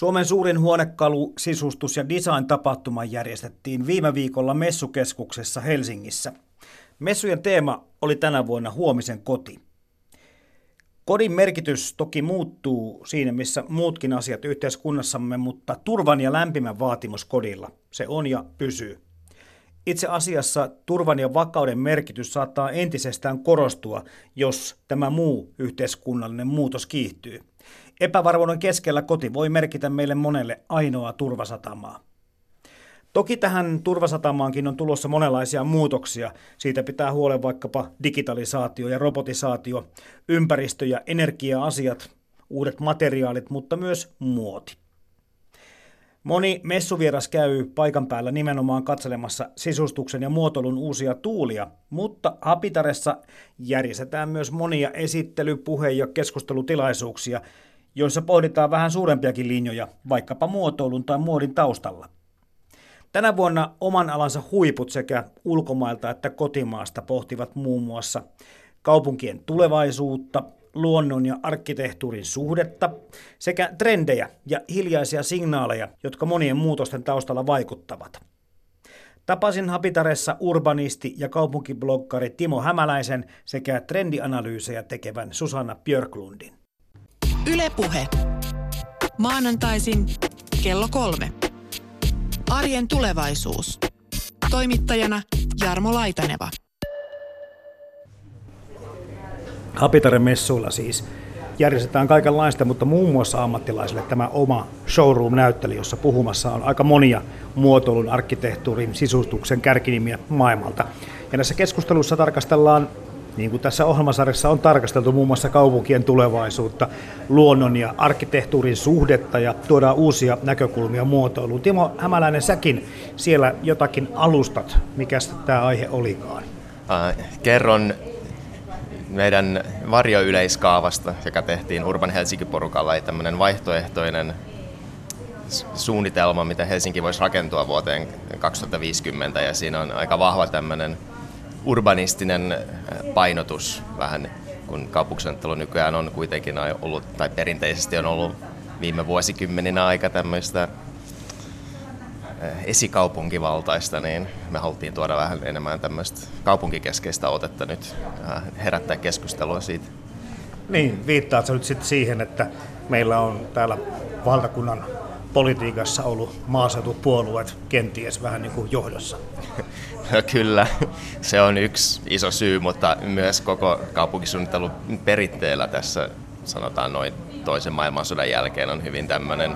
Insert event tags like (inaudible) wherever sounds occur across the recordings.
Suomen suurin huonekalu, sisustus ja design-tapahtuma järjestettiin viime viikolla Messukeskuksessa Helsingissä. Messujen teema oli tänä vuonna huomisen koti. Kodin merkitys toki muuttuu siinä, missä muutkin asiat yhteiskunnassamme, mutta turvan ja lämpimän vaatimus kodilla, se on ja pysyy. Itse asiassa turvan ja vakauden merkitys saattaa entisestään korostua, jos tämä muu yhteiskunnallinen muutos kiihtyy. Epävarmuuden keskellä koti voi merkitä meille monelle ainoa turvasatamaa. Toki tähän turvasatamaankin on tulossa monenlaisia muutoksia. Siitä pitää huolen vaikkapa digitalisaatio ja robotisaatio, ympäristö- ja energia-asiat, uudet materiaalit, mutta myös muoti. Moni messuvieras käy paikan päällä nimenomaan katselemassa sisustuksen ja muotoilun uusia tuulia, mutta Hapitaressa järjestetään myös monia esittely-, puhe- ja keskustelutilaisuuksia, joissa pohditaan vähän suurempiakin linjoja, vaikkapa muotoilun tai muodin taustalla. Tänä vuonna oman alansa huiput sekä ulkomailta että kotimaasta pohtivat muun muassa kaupunkien tulevaisuutta, luonnon ja arkkitehtuurin suhdetta sekä trendejä ja hiljaisia signaaleja, jotka monien muutosten taustalla vaikuttavat. Tapasin Habitaressa urbanisti ja kaupunkibloggari Timo Hämäläisen sekä trendianalyysejä tekevän Susanna Björklundin. Ylepuhe. Maanantaisin kello kolme. Arjen tulevaisuus. Toimittajana Jarmo Laitaneva. Hapitaren messuilla siis järjestetään kaikenlaista, mutta muun muassa ammattilaisille tämä oma showroom-näyttely, jossa puhumassa on aika monia muotoilun, arkkitehtuurin, sisustuksen kärkinimiä maailmalta. Ja näissä keskusteluissa tarkastellaan niin kuin tässä ohjelmasarjassa on tarkasteltu muun muassa kaupunkien tulevaisuutta, luonnon ja arkkitehtuurin suhdetta ja tuodaan uusia näkökulmia muotoiluun. Timo Hämäläinen, säkin siellä jotakin alustat. Mikä tämä aihe olikaan? Äh, kerron meidän varjoyleiskaavasta, joka tehtiin Urban Helsinki-porukalla, eli tämmöinen vaihtoehtoinen suunnitelma, miten Helsinki voisi rakentua vuoteen 2050, ja siinä on aika vahva tämmöinen urbanistinen äh, painotus vähän, kun kaupunkisuunnittelu nykyään on kuitenkin ollut, tai perinteisesti on ollut viime vuosikymmeninä aika tämmöistä äh, esikaupunkivaltaista, niin me haluttiin tuoda vähän enemmän tämmöistä kaupunkikeskeistä otetta nyt, äh, herättää keskustelua siitä. Niin, viittaat nyt sitten siihen, että meillä on täällä valtakunnan politiikassa ollut maaseutupuolueet kenties vähän niin kuin johdossa? (laughs) Kyllä, (laughs) se on yksi iso syy, mutta myös koko kaupunkisuunnittelun peritteellä tässä sanotaan noin toisen maailmansodan jälkeen on hyvin tämmöinen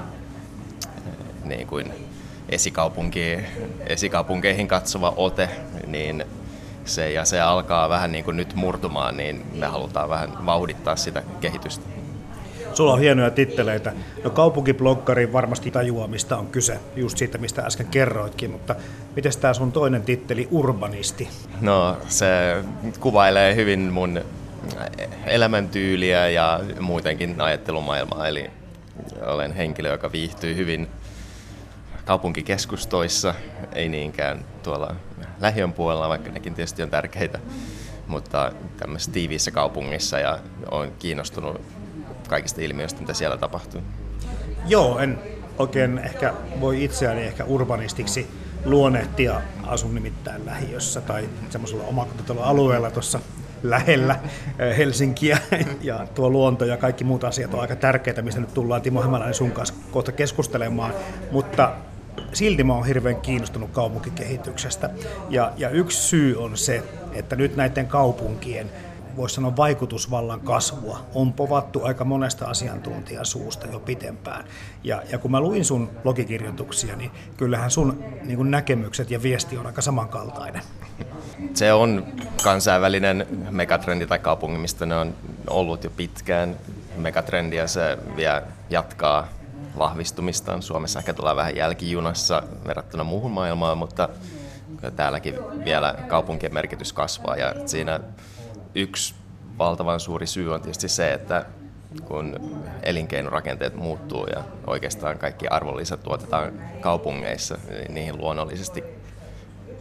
niin kuin esikaupunki, esikaupunkeihin katsova ote, niin se, ja se alkaa vähän niin kuin nyt murtumaan, niin me halutaan vähän vauhdittaa sitä kehitystä. Sulla on hienoja titteleitä. No kaupunkibloggari varmasti tajuaa, mistä on kyse, just siitä, mistä äsken kerroitkin, mutta miten tämä sun toinen titteli, urbanisti? No se kuvailee hyvin mun elämäntyyliä ja muutenkin ajattelumaailmaa, eli olen henkilö, joka viihtyy hyvin kaupunkikeskustoissa, ei niinkään tuolla lähiön puolella, vaikka nekin tietysti on tärkeitä, mutta tämmöisessä tiiviissä kaupungissa ja olen kiinnostunut kaikista ilmiöistä, mitä siellä tapahtuu. Joo, en oikein ehkä voi itseäni ehkä urbanistiksi luonnehtia. Asun nimittäin lähiössä tai semmoisella omakotitaloalueella tuossa lähellä eh, Helsinkiä (laughs) ja tuo luonto ja kaikki muut asiat on aika tärkeitä, mistä nyt tullaan Timo Hämäläinen sun kanssa kohta keskustelemaan, mutta silti mä oon hirveän kiinnostunut kaupunkikehityksestä ja, ja yksi syy on se, että nyt näiden kaupunkien voisi sanoa vaikutusvallan kasvua on povattu aika monesta asiantuntijan suusta jo pitempään. Ja, ja kun mä luin sun blogikirjoituksia, niin kyllähän sun niin kuin näkemykset ja viesti on aika samankaltainen. Se on kansainvälinen megatrendi tai kaupunki, mistä ne on ollut jo pitkään. Megatrendi ja se vielä jatkaa vahvistumistaan. Suomessa ehkä tullaan vähän jälkijunassa verrattuna muuhun maailmaan, mutta täälläkin vielä kaupunkien merkitys kasvaa ja siinä yksi valtavan suuri syy on tietysti se, että kun elinkeinorakenteet muuttuu ja oikeastaan kaikki arvonlisät tuotetaan kaupungeissa, niin niihin luonnollisesti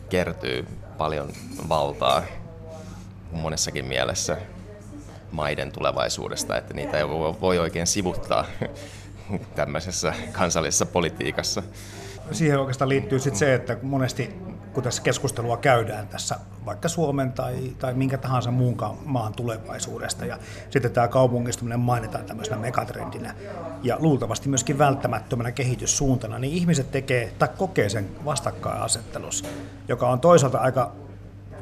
kertyy paljon valtaa monessakin mielessä maiden tulevaisuudesta, että niitä ei voi oikein sivuttaa tämmöisessä kansallisessa politiikassa. Siihen oikeastaan liittyy sitten se, että monesti kun tässä keskustelua käydään tässä vaikka Suomen tai, tai minkä tahansa muun maan tulevaisuudesta. Ja sitten tämä kaupungistuminen mainitaan tämmöisenä megatrendinä ja luultavasti myöskin välttämättömänä kehityssuuntana, niin ihmiset tekee tai kokee sen vastakkainasettelus, joka on toisaalta aika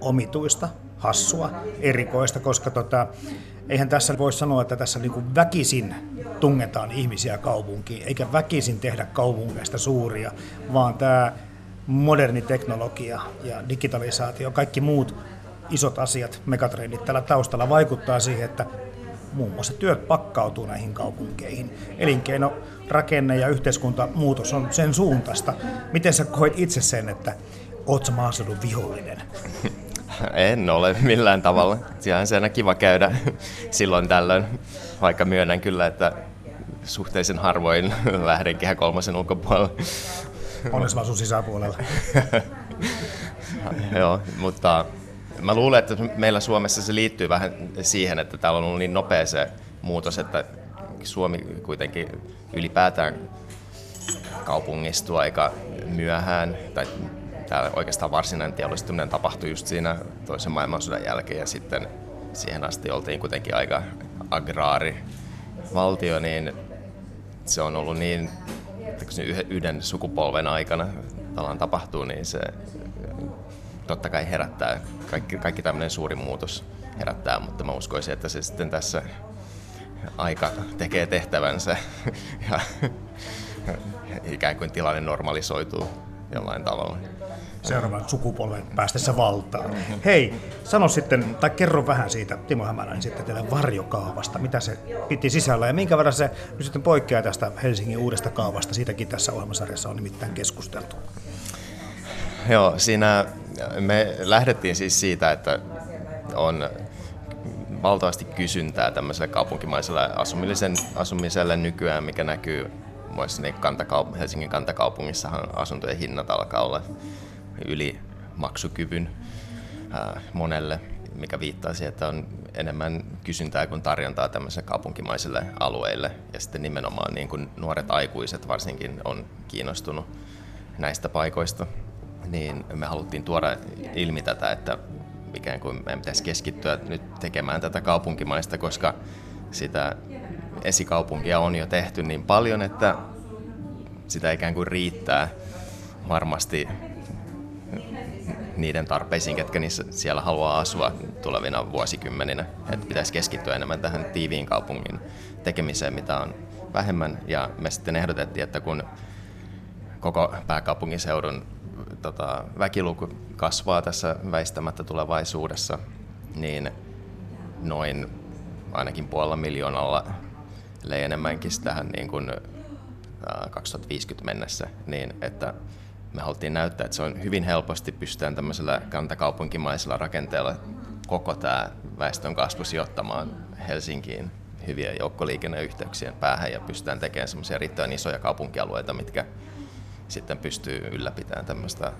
omituista, hassua, erikoista, koska tota, eihän tässä voi sanoa, että tässä niin väkisin tungetaan ihmisiä kaupunkiin, eikä väkisin tehdä kaupungeista suuria, vaan tämä moderni teknologia ja digitalisaatio, kaikki muut isot asiat, megatrendit tällä taustalla vaikuttaa siihen, että muun muassa työt pakkautuu näihin kaupunkeihin. Elinkeino, rakenne ja yhteiskuntamuutos on sen suuntaista. Miten sä koet itse sen, että oot sä maaseudun vihollinen? En ole millään tavalla. Siellä on aina kiva käydä silloin tällöin, vaikka myönnän kyllä, että suhteellisen harvoin lähden kehä kolmosen ulkopuolella. Onneksi mä asun sisäpuolella. (laughs) Joo, mutta mä luulen, että meillä Suomessa se liittyy vähän siihen, että täällä on ollut niin nopea se muutos, että Suomi kuitenkin ylipäätään kaupungistuu aika myöhään, tai täällä oikeastaan varsinainen teollistuminen tapahtui just siinä toisen maailmansodan jälkeen, ja sitten siihen asti oltiin kuitenkin aika agraari valtio, niin se on ollut niin kun se yhden sukupolven aikana tavallaan tapahtuu, niin se totta kai herättää, kaikki, kaikki tämmöinen suuri muutos herättää, mutta mä uskoisin, että se sitten tässä aika tekee tehtävänsä (laughs) ja ikään kuin tilanne normalisoituu jollain tavalla seuraavan sukupolven päästessä valtaan. Hei, sano sitten, tai kerro vähän siitä Timo Hämäläinen sitten teille varjokaavasta, mitä se piti sisällä ja minkä verran se nyt sitten poikkeaa tästä Helsingin uudesta kaavasta, siitäkin tässä ohjelmasarjassa on nimittäin keskusteltu. Joo, siinä me lähdettiin siis siitä, että on valtavasti kysyntää tämmöiselle kaupunkimaiselle asumiselle, asumiselle nykyään, mikä näkyy muissa kantakaup- Helsingin kantakaupungissahan asuntojen hinnat alkaa olla yli maksukyvyn monelle, mikä viittaa siihen, että on enemmän kysyntää kuin tarjontaa tämmöiselle kaupunkimaisille alueille. Ja sitten nimenomaan niin kuin nuoret aikuiset varsinkin on kiinnostunut näistä paikoista. Niin me haluttiin tuoda ilmi tätä, että ikään kuin meidän pitäisi keskittyä nyt tekemään tätä kaupunkimaista, koska sitä esikaupunkia on jo tehty niin paljon, että sitä ikään kuin riittää varmasti niiden tarpeisiin, ketkä niissä siellä haluaa asua tulevina vuosikymmeninä. Että pitäisi keskittyä enemmän tähän tiiviin kaupungin tekemiseen, mitä on vähemmän. Ja me sitten ehdotettiin, että kun koko pääkaupunkiseudun tota, väkiluku kasvaa tässä väistämättä tulevaisuudessa, niin noin ainakin puolella miljoonalla ellei enemmänkin tähän niin kuin, 2050 mennessä, niin että me haluttiin näyttää, että se on hyvin helposti pystytään tämmöisellä kantakaupunkimaisella rakenteella koko tämä väestön kasvu sijoittamaan Helsinkiin hyviä joukkoliikenneyhteyksien päähän ja pystytään tekemään semmoisia riittävän isoja kaupunkialueita, mitkä sitten pystyy ylläpitämään tämmöistä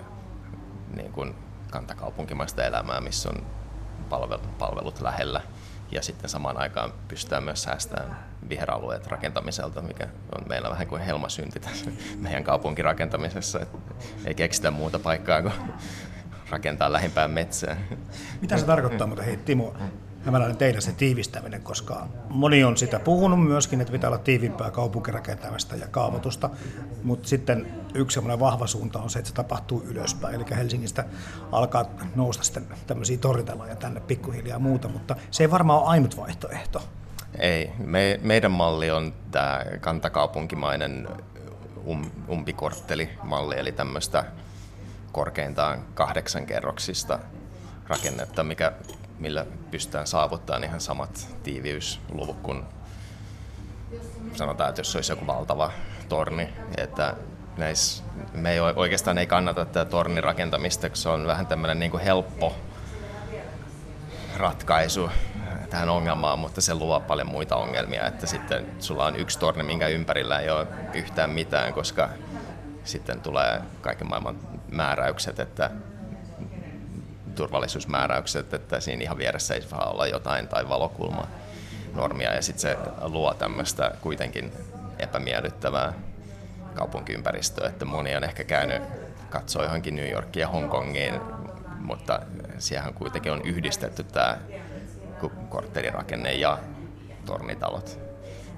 niin kuin kantakaupunkimaista elämää, missä on palvelut lähellä ja sitten samaan aikaan pystytään myös säästämään viheralueet rakentamiselta, mikä on meillä vähän kuin helmasynti tässä meidän kaupunkirakentamisessa. Et ei keksitä muuta paikkaa kuin rakentaa lähimpään metsään. Mitä se tarkoittaa, mutta hei Timo, hämäläinen teidän se tiivistäminen, koska moni on sitä puhunut myöskin, että pitää olla tiivimpää kaupunkirakentamista ja kaavoitusta, mutta sitten yksi semmoinen vahva suunta on se, että se tapahtuu ylöspäin, eli Helsingistä alkaa nousta sitten tämmöisiä torritaloja tänne pikkuhiljaa ja muuta, mutta se ei varmaan ole ainut vaihtoehto. Ei, Me, meidän malli on tämä kantakaupunkimainen um, umpikorttelimalli, eli tämmöistä korkeintaan kahdeksan kerroksista rakennetta, mikä millä pystytään saavuttamaan ihan samat tiiviysluvut kuin sanotaan, että jos olisi joku valtava torni, että näis, me ei oikeastaan ei kannata tätä tornin rakentamista, koska se on vähän tämmöinen niin kuin helppo ratkaisu tähän ongelmaan, mutta se luo paljon muita ongelmia, että sitten sulla on yksi torni, minkä ympärillä ei ole yhtään mitään, koska sitten tulee kaiken maailman määräykset, että turvallisuusmääräykset, että siinä ihan vieressä ei saa olla jotain tai valokulma normia ja sitten se luo tämmöistä kuitenkin epämiellyttävää kaupunkiympäristöä, että moni on ehkä käynyt katsoa johonkin New Yorkiin ja Hongkongiin, mutta siihen kuitenkin on yhdistetty tämä korttelirakenne ja tornitalot.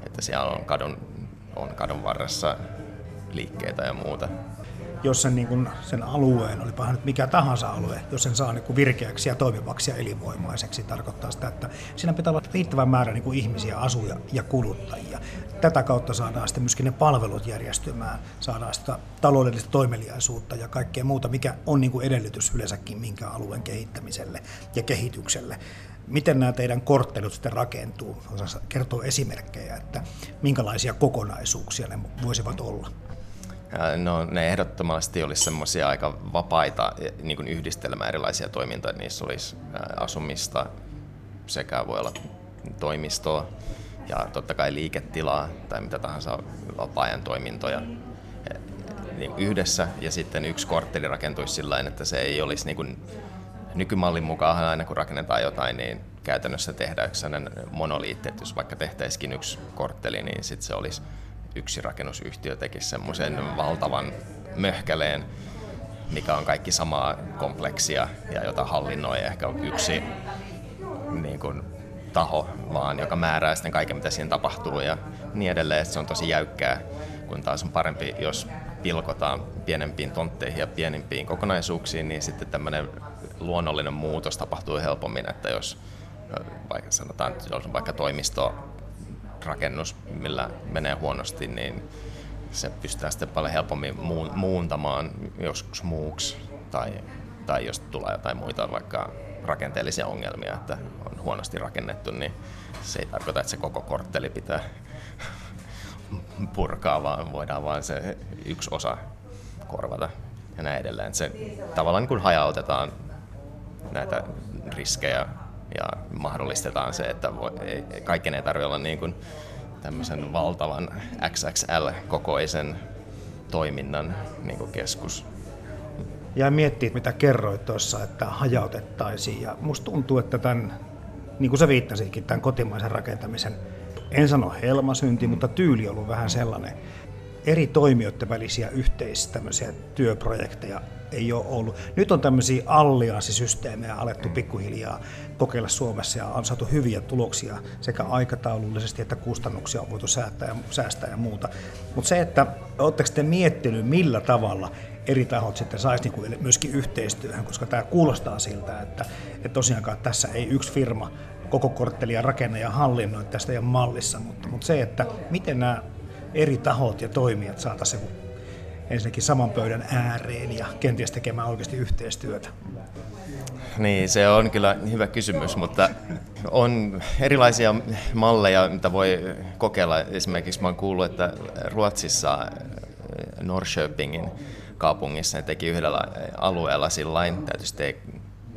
Että siellä on kadun, on kadun varressa liikkeitä ja muuta jos sen, niin kuin, sen alueen, olipa nyt mikä tahansa alue, jos sen saa niin kuin virkeäksi ja toimivaksi ja elinvoimaiseksi, tarkoittaa sitä, että siinä pitää olla riittävän määrä niin kuin ihmisiä, asuja ja kuluttajia. Tätä kautta saadaan sitten myöskin ne palvelut järjestymään, saadaan sitä taloudellista toimeliaisuutta ja kaikkea muuta, mikä on niin kuin edellytys yleensäkin minkä alueen kehittämiselle ja kehitykselle. Miten nämä teidän korttelut sitten rakentuu? Osaa kertoa esimerkkejä, että minkälaisia kokonaisuuksia ne voisivat olla? No, ne ehdottomasti olisi semmoisia aika vapaita niin kuin yhdistelmään erilaisia toimintoja. Niissä olisi asumista sekä voi olla toimistoa ja totta kai liiketilaa tai mitä tahansa vapaa-ajan toimintoja e, niin yhdessä. Ja sitten yksi kortteli rakentuisi sillä että se ei olisi niin kuin, nykymallin mukaan aina kun rakennetaan jotain, niin käytännössä tehdään sellainen monoliitti, että jos vaikka tehtäisikin yksi kortteli, niin sitten se olisi yksi rakennusyhtiö tekisi semmoisen valtavan möhkäleen, mikä on kaikki samaa kompleksia ja jota hallinnoi ehkä yksi niin kuin, taho, vaan joka määrää sitten kaiken, mitä siinä tapahtuu ja niin edelleen. Että se on tosi jäykkää, kun taas on parempi, jos pilkotaan pienempiin tontteihin ja pienimpiin kokonaisuuksiin, niin sitten tämmöinen luonnollinen muutos tapahtuu helpommin, että jos vaikka sanotaan, että jos on vaikka toimisto rakennus, millä menee huonosti, niin se pystytään sitten paljon helpommin muuntamaan joskus muuksi tai, tai jos tulee jotain muita vaikka rakenteellisia ongelmia, että on huonosti rakennettu, niin se ei tarkoita, että se koko kortteli pitää purkaa, vaan voidaan vain se yksi osa korvata ja näin edelleen. Se tavallaan niin kuin hajautetaan näitä riskejä ja mahdollistetaan se, että voi, ei, kaiken ei tarvitse olla niin kuin tämmöisen valtavan XXL-kokoisen toiminnan niin kuin keskus. Ja miettii, mitä kerroit tuossa, että hajautettaisiin. Ja musta tuntuu, että tämän, niin kuin sä viittasitkin, tämän kotimaisen rakentamisen, en sano helmasynti, mutta tyyli on ollut vähän sellainen, eri toimijoiden välisiä yhteisiä työprojekteja ei ole ollut. Nyt on tämmöisiä allianssisysteemejä alettu pikkuhiljaa kokeilla Suomessa ja on saatu hyviä tuloksia sekä aikataulullisesti että kustannuksia on voitu säästää ja, säästää ja muuta. Mutta se, että oletteko te miettinyt millä tavalla eri tahot sitten saisi niinku myöskin yhteistyöhön, koska tämä kuulostaa siltä, että, että tosiaankaan tässä ei yksi firma koko korttelia rakenna ja hallinnoi tästä ja mallissa, mutta, mutta se, että miten nämä eri tahot ja toimijat saataisiin ensinnäkin saman pöydän ääreen ja kenties tekemään oikeasti yhteistyötä? Niin, se on kyllä hyvä kysymys, mutta on erilaisia malleja, mitä voi kokeilla. Esimerkiksi mä oon kuullut, että Ruotsissa Norrköpingin kaupungissa ne teki yhdellä alueella sillain, tietysti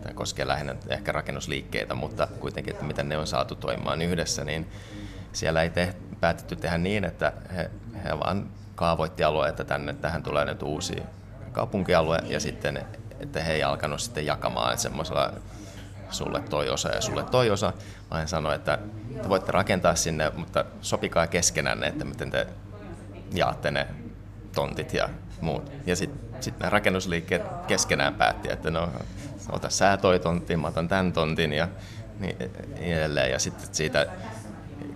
tämä koskee lähinnä ehkä rakennusliikkeitä, mutta kuitenkin, että miten ne on saatu toimimaan yhdessä, niin siellä ei te, päätetty tehdä niin, että he, he vaan kaavoitti alueita tänne, tähän tulee nyt uusi kaupunkialue ja sitten, että he ei alkanut sitten jakamaan semmoisella sulle toi osa ja sulle toi osa, vaan sanoi, että te voitte rakentaa sinne, mutta sopikaa keskenään, että miten te jaatte ne tontit ja muut. Ja sitten sit nämä rakennusliikkeet keskenään päätti, että no, ota sä toi tontin, mä otan tämän tontin ja niin edelleen. Ja sitten siitä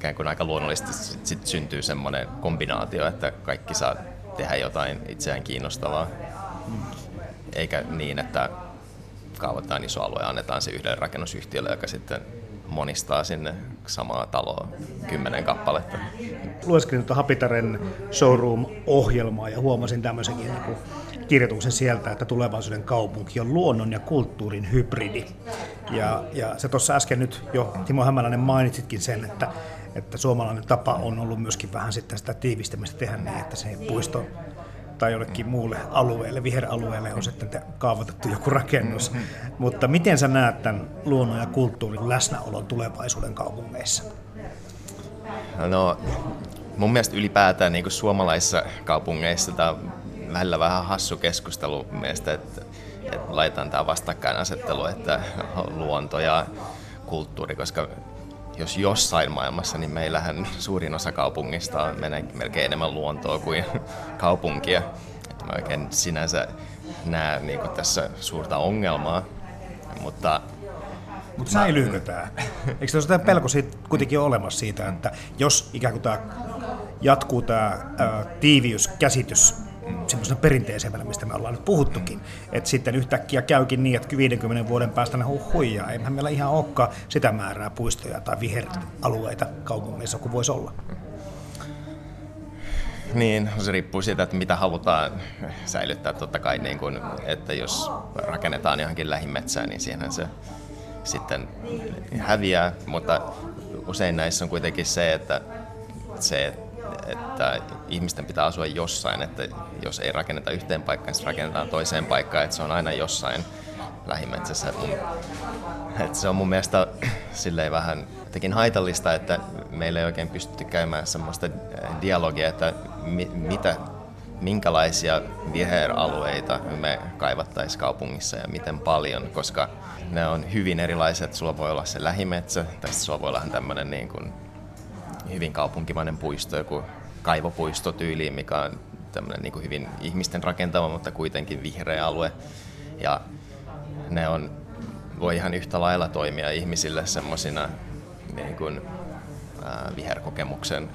ikään kuin aika luonnollisesti sit syntyy semmoinen kombinaatio, että kaikki saa tehdä jotain itseään kiinnostavaa. Eikä niin, että kaavoitetaan iso alue ja annetaan se yhdelle rakennusyhtiölle, joka sitten monistaa sinne samaa taloa kymmenen kappaletta. Lueskelin tuota Hapitaren showroom-ohjelmaa ja huomasin tämmöisenkin niin kirjoituksen sieltä, että tulevaisuuden kaupunki on luonnon ja kulttuurin hybridi. Ja, ja se tuossa äsken nyt jo Timo Hämäläinen mainitsitkin sen, että että suomalainen tapa on ollut myöskin vähän sitten sitä tiivistämistä tehdä niin, että se puisto tai jollekin muulle alueelle, viheralueelle on sitten kaavoitettu joku rakennus. Mm-hmm. Mutta miten sä näet tämän luonnon ja kulttuurin läsnäolon tulevaisuuden kaupungeissa? No, mun mielestä ylipäätään niin suomalaisissa kaupungeissa tämä on välillä vähän hassu keskustelu mielestä, että, että laitetaan tämä vastakkainasettelu, että luonto ja kulttuuri, koska jos jossain maailmassa, niin meillähän suurin osa kaupungista on melkein enemmän luontoa kuin (laughs) kaupunkia. Että mä oikein sinänsä näe niin tässä suurta ongelmaa, mutta mutta säilyykö tämä? Eikö tässä pelko siitä kuitenkin ole olemassa siitä, että jos ikään kuin tämä jatkuu tämä tiiviyskäsitys semmoisena perinteisemmällä, mistä me ollaan nyt puhuttukin. Että sitten yhtäkkiä käykin niin, että 50 vuoden päästä ne huijaa. Eihän meillä ihan olekaan sitä määrää puistoja tai viheralueita kaupungeissa kuin voisi olla. Niin, se riippuu siitä, että mitä halutaan säilyttää. Totta kai, niin kun, että jos rakennetaan johonkin lähimetsään, niin siihen se sitten häviää, mutta usein näissä on kuitenkin se, että se, että ihmisten pitää asua jossain, että jos ei rakenneta yhteen paikkaan, niin rakennetaan toiseen paikkaan, että se on aina jossain lähimetsässä. Että se on mun mielestä silleen vähän tekin haitallista, että meillä ei oikein pystytty käymään semmoista dialogia, että mi- mitä, minkälaisia viheralueita me kaivattaisiin kaupungissa ja miten paljon, koska ne on hyvin erilaiset. Sulla voi olla se lähimetsä, tai sulla voi olla tämmöinen niin kuin hyvin kaupunkimainen puisto, joku kaivopuisto tyyliin, mikä on tämmöinen niin hyvin ihmisten rakentama, mutta kuitenkin vihreä alue. Ja ne on, voi ihan yhtä lailla toimia ihmisille semmoisina niin kuin, viherkokemuksen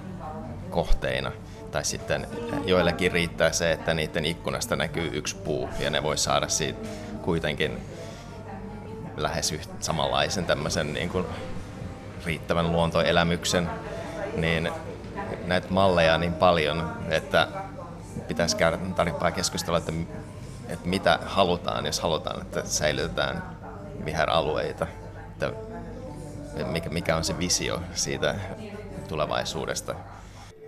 kohteina. Tai sitten joillekin riittää se, että niiden ikkunasta näkyy yksi puu ja ne voi saada siitä kuitenkin lähes yht, samanlaisen tämmöisen niin kuin riittävän luontoelämyksen, niin näitä malleja niin paljon, että pitäisi käydä tarkempaa keskustelua, että, että mitä halutaan, jos halutaan, että säilytetään viheralueita, että mikä, mikä on se visio siitä tulevaisuudesta.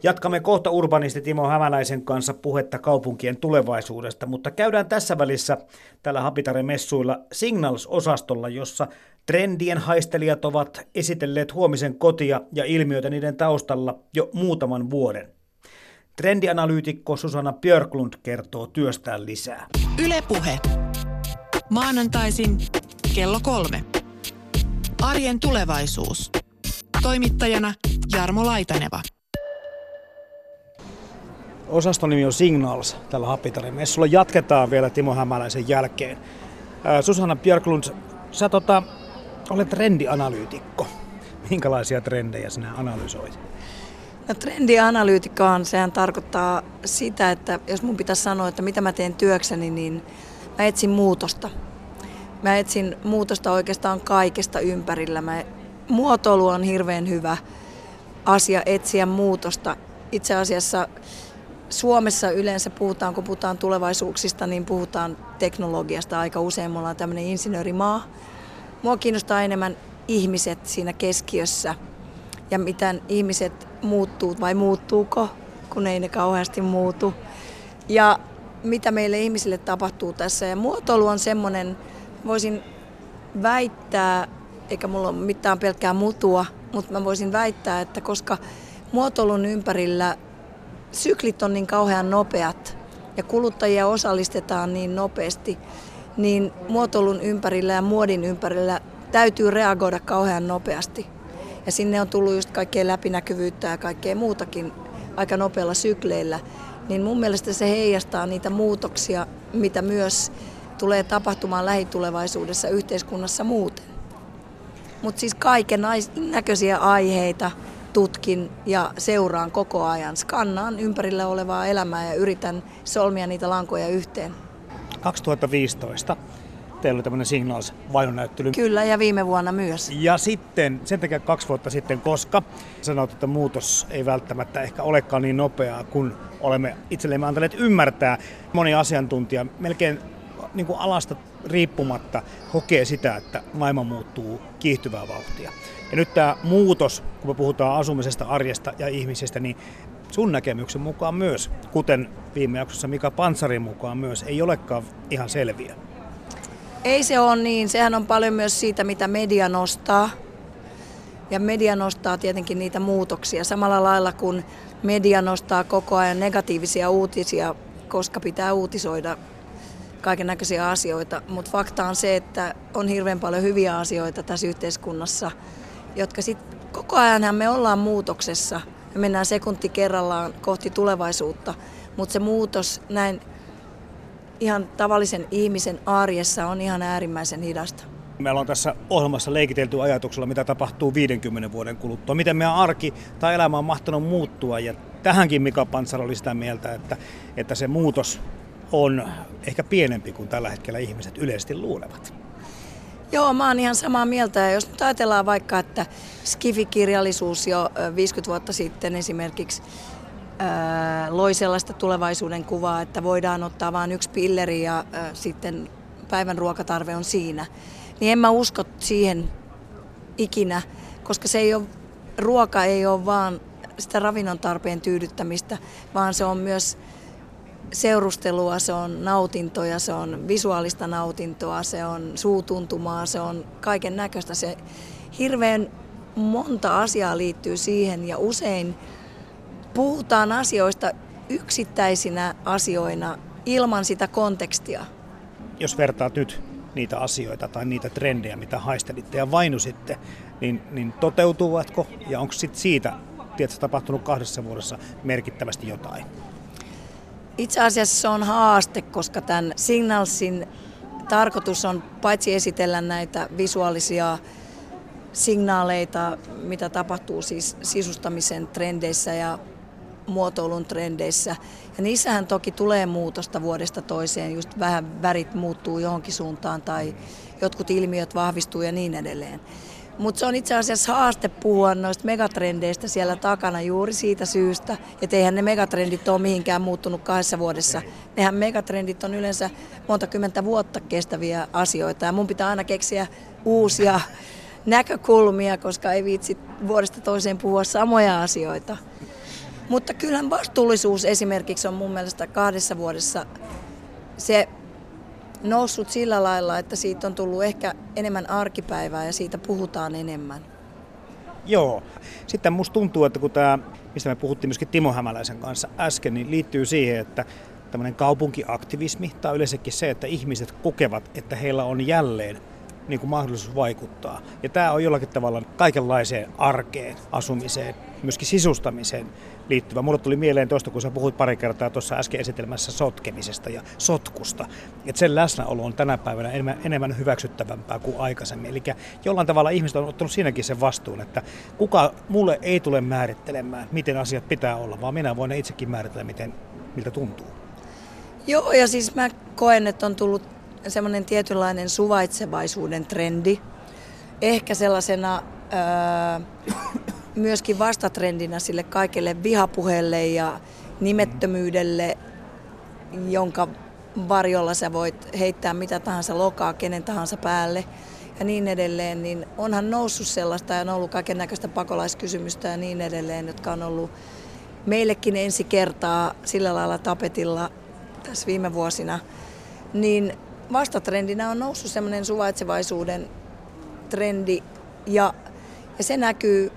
Jatkamme kohta urbanisti Timo Hämäläisen kanssa puhetta kaupunkien tulevaisuudesta, mutta käydään tässä välissä tällä Hapitaren messuilla Signals-osastolla, jossa trendien haistelijat ovat esitelleet huomisen kotia ja ilmiöitä niiden taustalla jo muutaman vuoden. Trendianalyytikko Susanna Björklund kertoo työstään lisää. Ylepuhe. Maanantaisin kello kolme. Arjen tulevaisuus. Toimittajana Jarmo Laitaneva. Osaston nimi on Signals tällä Hapitarin messulla. Jatketaan vielä Timo Hämäläisen jälkeen. Susanna Björklund, sä tota, olet trendianalyytikko. Minkälaisia trendejä sinä analysoit? No, trendianalyytikkohan sehän tarkoittaa sitä, että jos mun pitäisi sanoa, että mitä mä teen työkseni, niin mä etsin muutosta. Mä etsin muutosta oikeastaan kaikesta ympärillä. Mä, muotoilu on hirveän hyvä asia etsiä muutosta. Itse asiassa Suomessa yleensä puhutaan, kun puhutaan tulevaisuuksista, niin puhutaan teknologiasta aika usein. Me ollaan tämmöinen insinöörimaa. Mua kiinnostaa enemmän ihmiset siinä keskiössä ja miten ihmiset muuttuu vai muuttuuko, kun ei ne kauheasti muutu. Ja mitä meille ihmisille tapahtuu tässä. Ja muotoilu on semmoinen, voisin väittää, eikä mulla ole mitään pelkkää mutua, mutta mä voisin väittää, että koska muotoilun ympärillä syklit on niin kauhean nopeat ja kuluttajia osallistetaan niin nopeasti, niin muotoilun ympärillä ja muodin ympärillä täytyy reagoida kauhean nopeasti. Ja sinne on tullut just kaikkea läpinäkyvyyttä ja kaikkea muutakin aika nopealla sykleillä. Niin mun mielestä se heijastaa niitä muutoksia, mitä myös tulee tapahtumaan lähitulevaisuudessa yhteiskunnassa muuten. Mutta siis kaiken näköisiä aiheita, tutkin ja seuraan koko ajan. Skannaan ympärillä olevaa elämää ja yritän solmia niitä lankoja yhteen. 2015 teillä oli tämmöinen Signals vainonäyttely. Kyllä, ja viime vuonna myös. Ja sitten, sen takia kaksi vuotta sitten, koska sanoit, että muutos ei välttämättä ehkä olekaan niin nopeaa, kun olemme itsellemme antaneet ymmärtää. Moni asiantuntija melkein niin kuin alasta riippumatta kokee sitä, että maailma muuttuu kiihtyvää vauhtia. Ja nyt tämä muutos, kun me puhutaan asumisesta, arjesta ja ihmisistä, niin sun näkemyksen mukaan myös, kuten viime jaksossa Mika Pansarin mukaan myös, ei olekaan ihan selviä. Ei se ole niin. Sehän on paljon myös siitä, mitä media nostaa. Ja media nostaa tietenkin niitä muutoksia. Samalla lailla kuin media nostaa koko ajan negatiivisia uutisia, koska pitää uutisoida kaiken näköisiä asioita. Mutta fakta on se, että on hirveän paljon hyviä asioita tässä yhteiskunnassa, jotka sitten koko ajanhan me ollaan muutoksessa. Me mennään sekunti kerrallaan kohti tulevaisuutta, mutta se muutos näin ihan tavallisen ihmisen arjessa on ihan äärimmäisen hidasta. Meillä on tässä ohjelmassa leikitelty ajatuksella, mitä tapahtuu 50 vuoden kuluttua. Miten meidän arki tai elämä on mahtanut muuttua. Ja tähänkin Mika Pantsar oli sitä mieltä, että, että se muutos on ehkä pienempi kuin tällä hetkellä ihmiset yleisesti luulevat. Joo, mä oon ihan samaa mieltä. Ja jos nyt ajatellaan vaikka, että Skifi-kirjallisuus jo 50 vuotta sitten esimerkiksi ää, loi sellaista tulevaisuuden kuvaa, että voidaan ottaa vain yksi pilleri ja ää, sitten päivän ruokatarve on siinä. Niin en mä usko siihen ikinä, koska se ei ole, ruoka ei ole vaan sitä ravinnon tarpeen tyydyttämistä, vaan se on myös seurustelua, se on nautintoja, se on visuaalista nautintoa, se on suutuntumaa, se on kaiken näköistä. Se hirveän monta asiaa liittyy siihen ja usein puhutaan asioista yksittäisinä asioina ilman sitä kontekstia. Jos vertaat nyt niitä asioita tai niitä trendejä, mitä haistelitte ja vainusitte, niin, niin toteutuvatko ja onko sit siitä tiedätkö, tapahtunut kahdessa vuodessa merkittävästi jotain? Itse asiassa se on haaste, koska tämän Signalsin tarkoitus on paitsi esitellä näitä visuaalisia signaaleita, mitä tapahtuu siis sisustamisen trendeissä ja muotoilun trendeissä. Ja niissähän toki tulee muutosta vuodesta toiseen, just vähän värit muuttuu johonkin suuntaan tai jotkut ilmiöt vahvistuu ja niin edelleen. Mutta se on itse asiassa haaste puhua noista megatrendeistä siellä takana juuri siitä syystä, että eihän ne megatrendit ole mihinkään muuttunut kahdessa vuodessa. Nehän megatrendit on yleensä monta kymmentä vuotta kestäviä asioita ja mun pitää aina keksiä uusia (laughs) näkökulmia, koska ei viitsi vuodesta toiseen puhua samoja asioita. Mutta kyllähän vastuullisuus esimerkiksi on mun mielestä kahdessa vuodessa se noussut sillä lailla, että siitä on tullut ehkä enemmän arkipäivää ja siitä puhutaan enemmän. Joo. Sitten musta tuntuu, että kun tämä, mistä me puhuttiin myöskin Timo Hämäläisen kanssa äsken, niin liittyy siihen, että tämmöinen kaupunkiaktivismi tai yleensäkin se, että ihmiset kokevat, että heillä on jälleen niin kuin mahdollisuus vaikuttaa. Ja tämä on jollakin tavalla kaikenlaiseen arkeen, asumiseen, myöskin sisustamiseen liittyvä. Mulle tuli mieleen tuosta, kun sä puhuit pari kertaa tuossa äsken esitelmässä sotkemisesta ja sotkusta. Että sen läsnäolo on tänä päivänä enemmän, hyväksyttävämpää kuin aikaisemmin. Eli jollain tavalla ihmiset on ottanut siinäkin sen vastuun, että kuka mulle ei tule määrittelemään, miten asiat pitää olla, vaan minä voin itsekin määritellä, miten, miltä tuntuu. Joo, ja siis mä koen, että on tullut semmoinen tietynlainen suvaitsevaisuuden trendi. Ehkä sellaisena öö, myöskin vastatrendinä sille kaikelle vihapuheelle ja nimettömyydelle, jonka varjolla sä voit heittää mitä tahansa lokaa kenen tahansa päälle ja niin edelleen, niin onhan noussut sellaista ja on ollut kaiken näköistä pakolaiskysymystä ja niin edelleen, jotka on ollut meillekin ensi kertaa sillä lailla tapetilla tässä viime vuosina, niin vastatrendinä on noussut semmoinen suvaitsevaisuuden trendi ja, ja se näkyy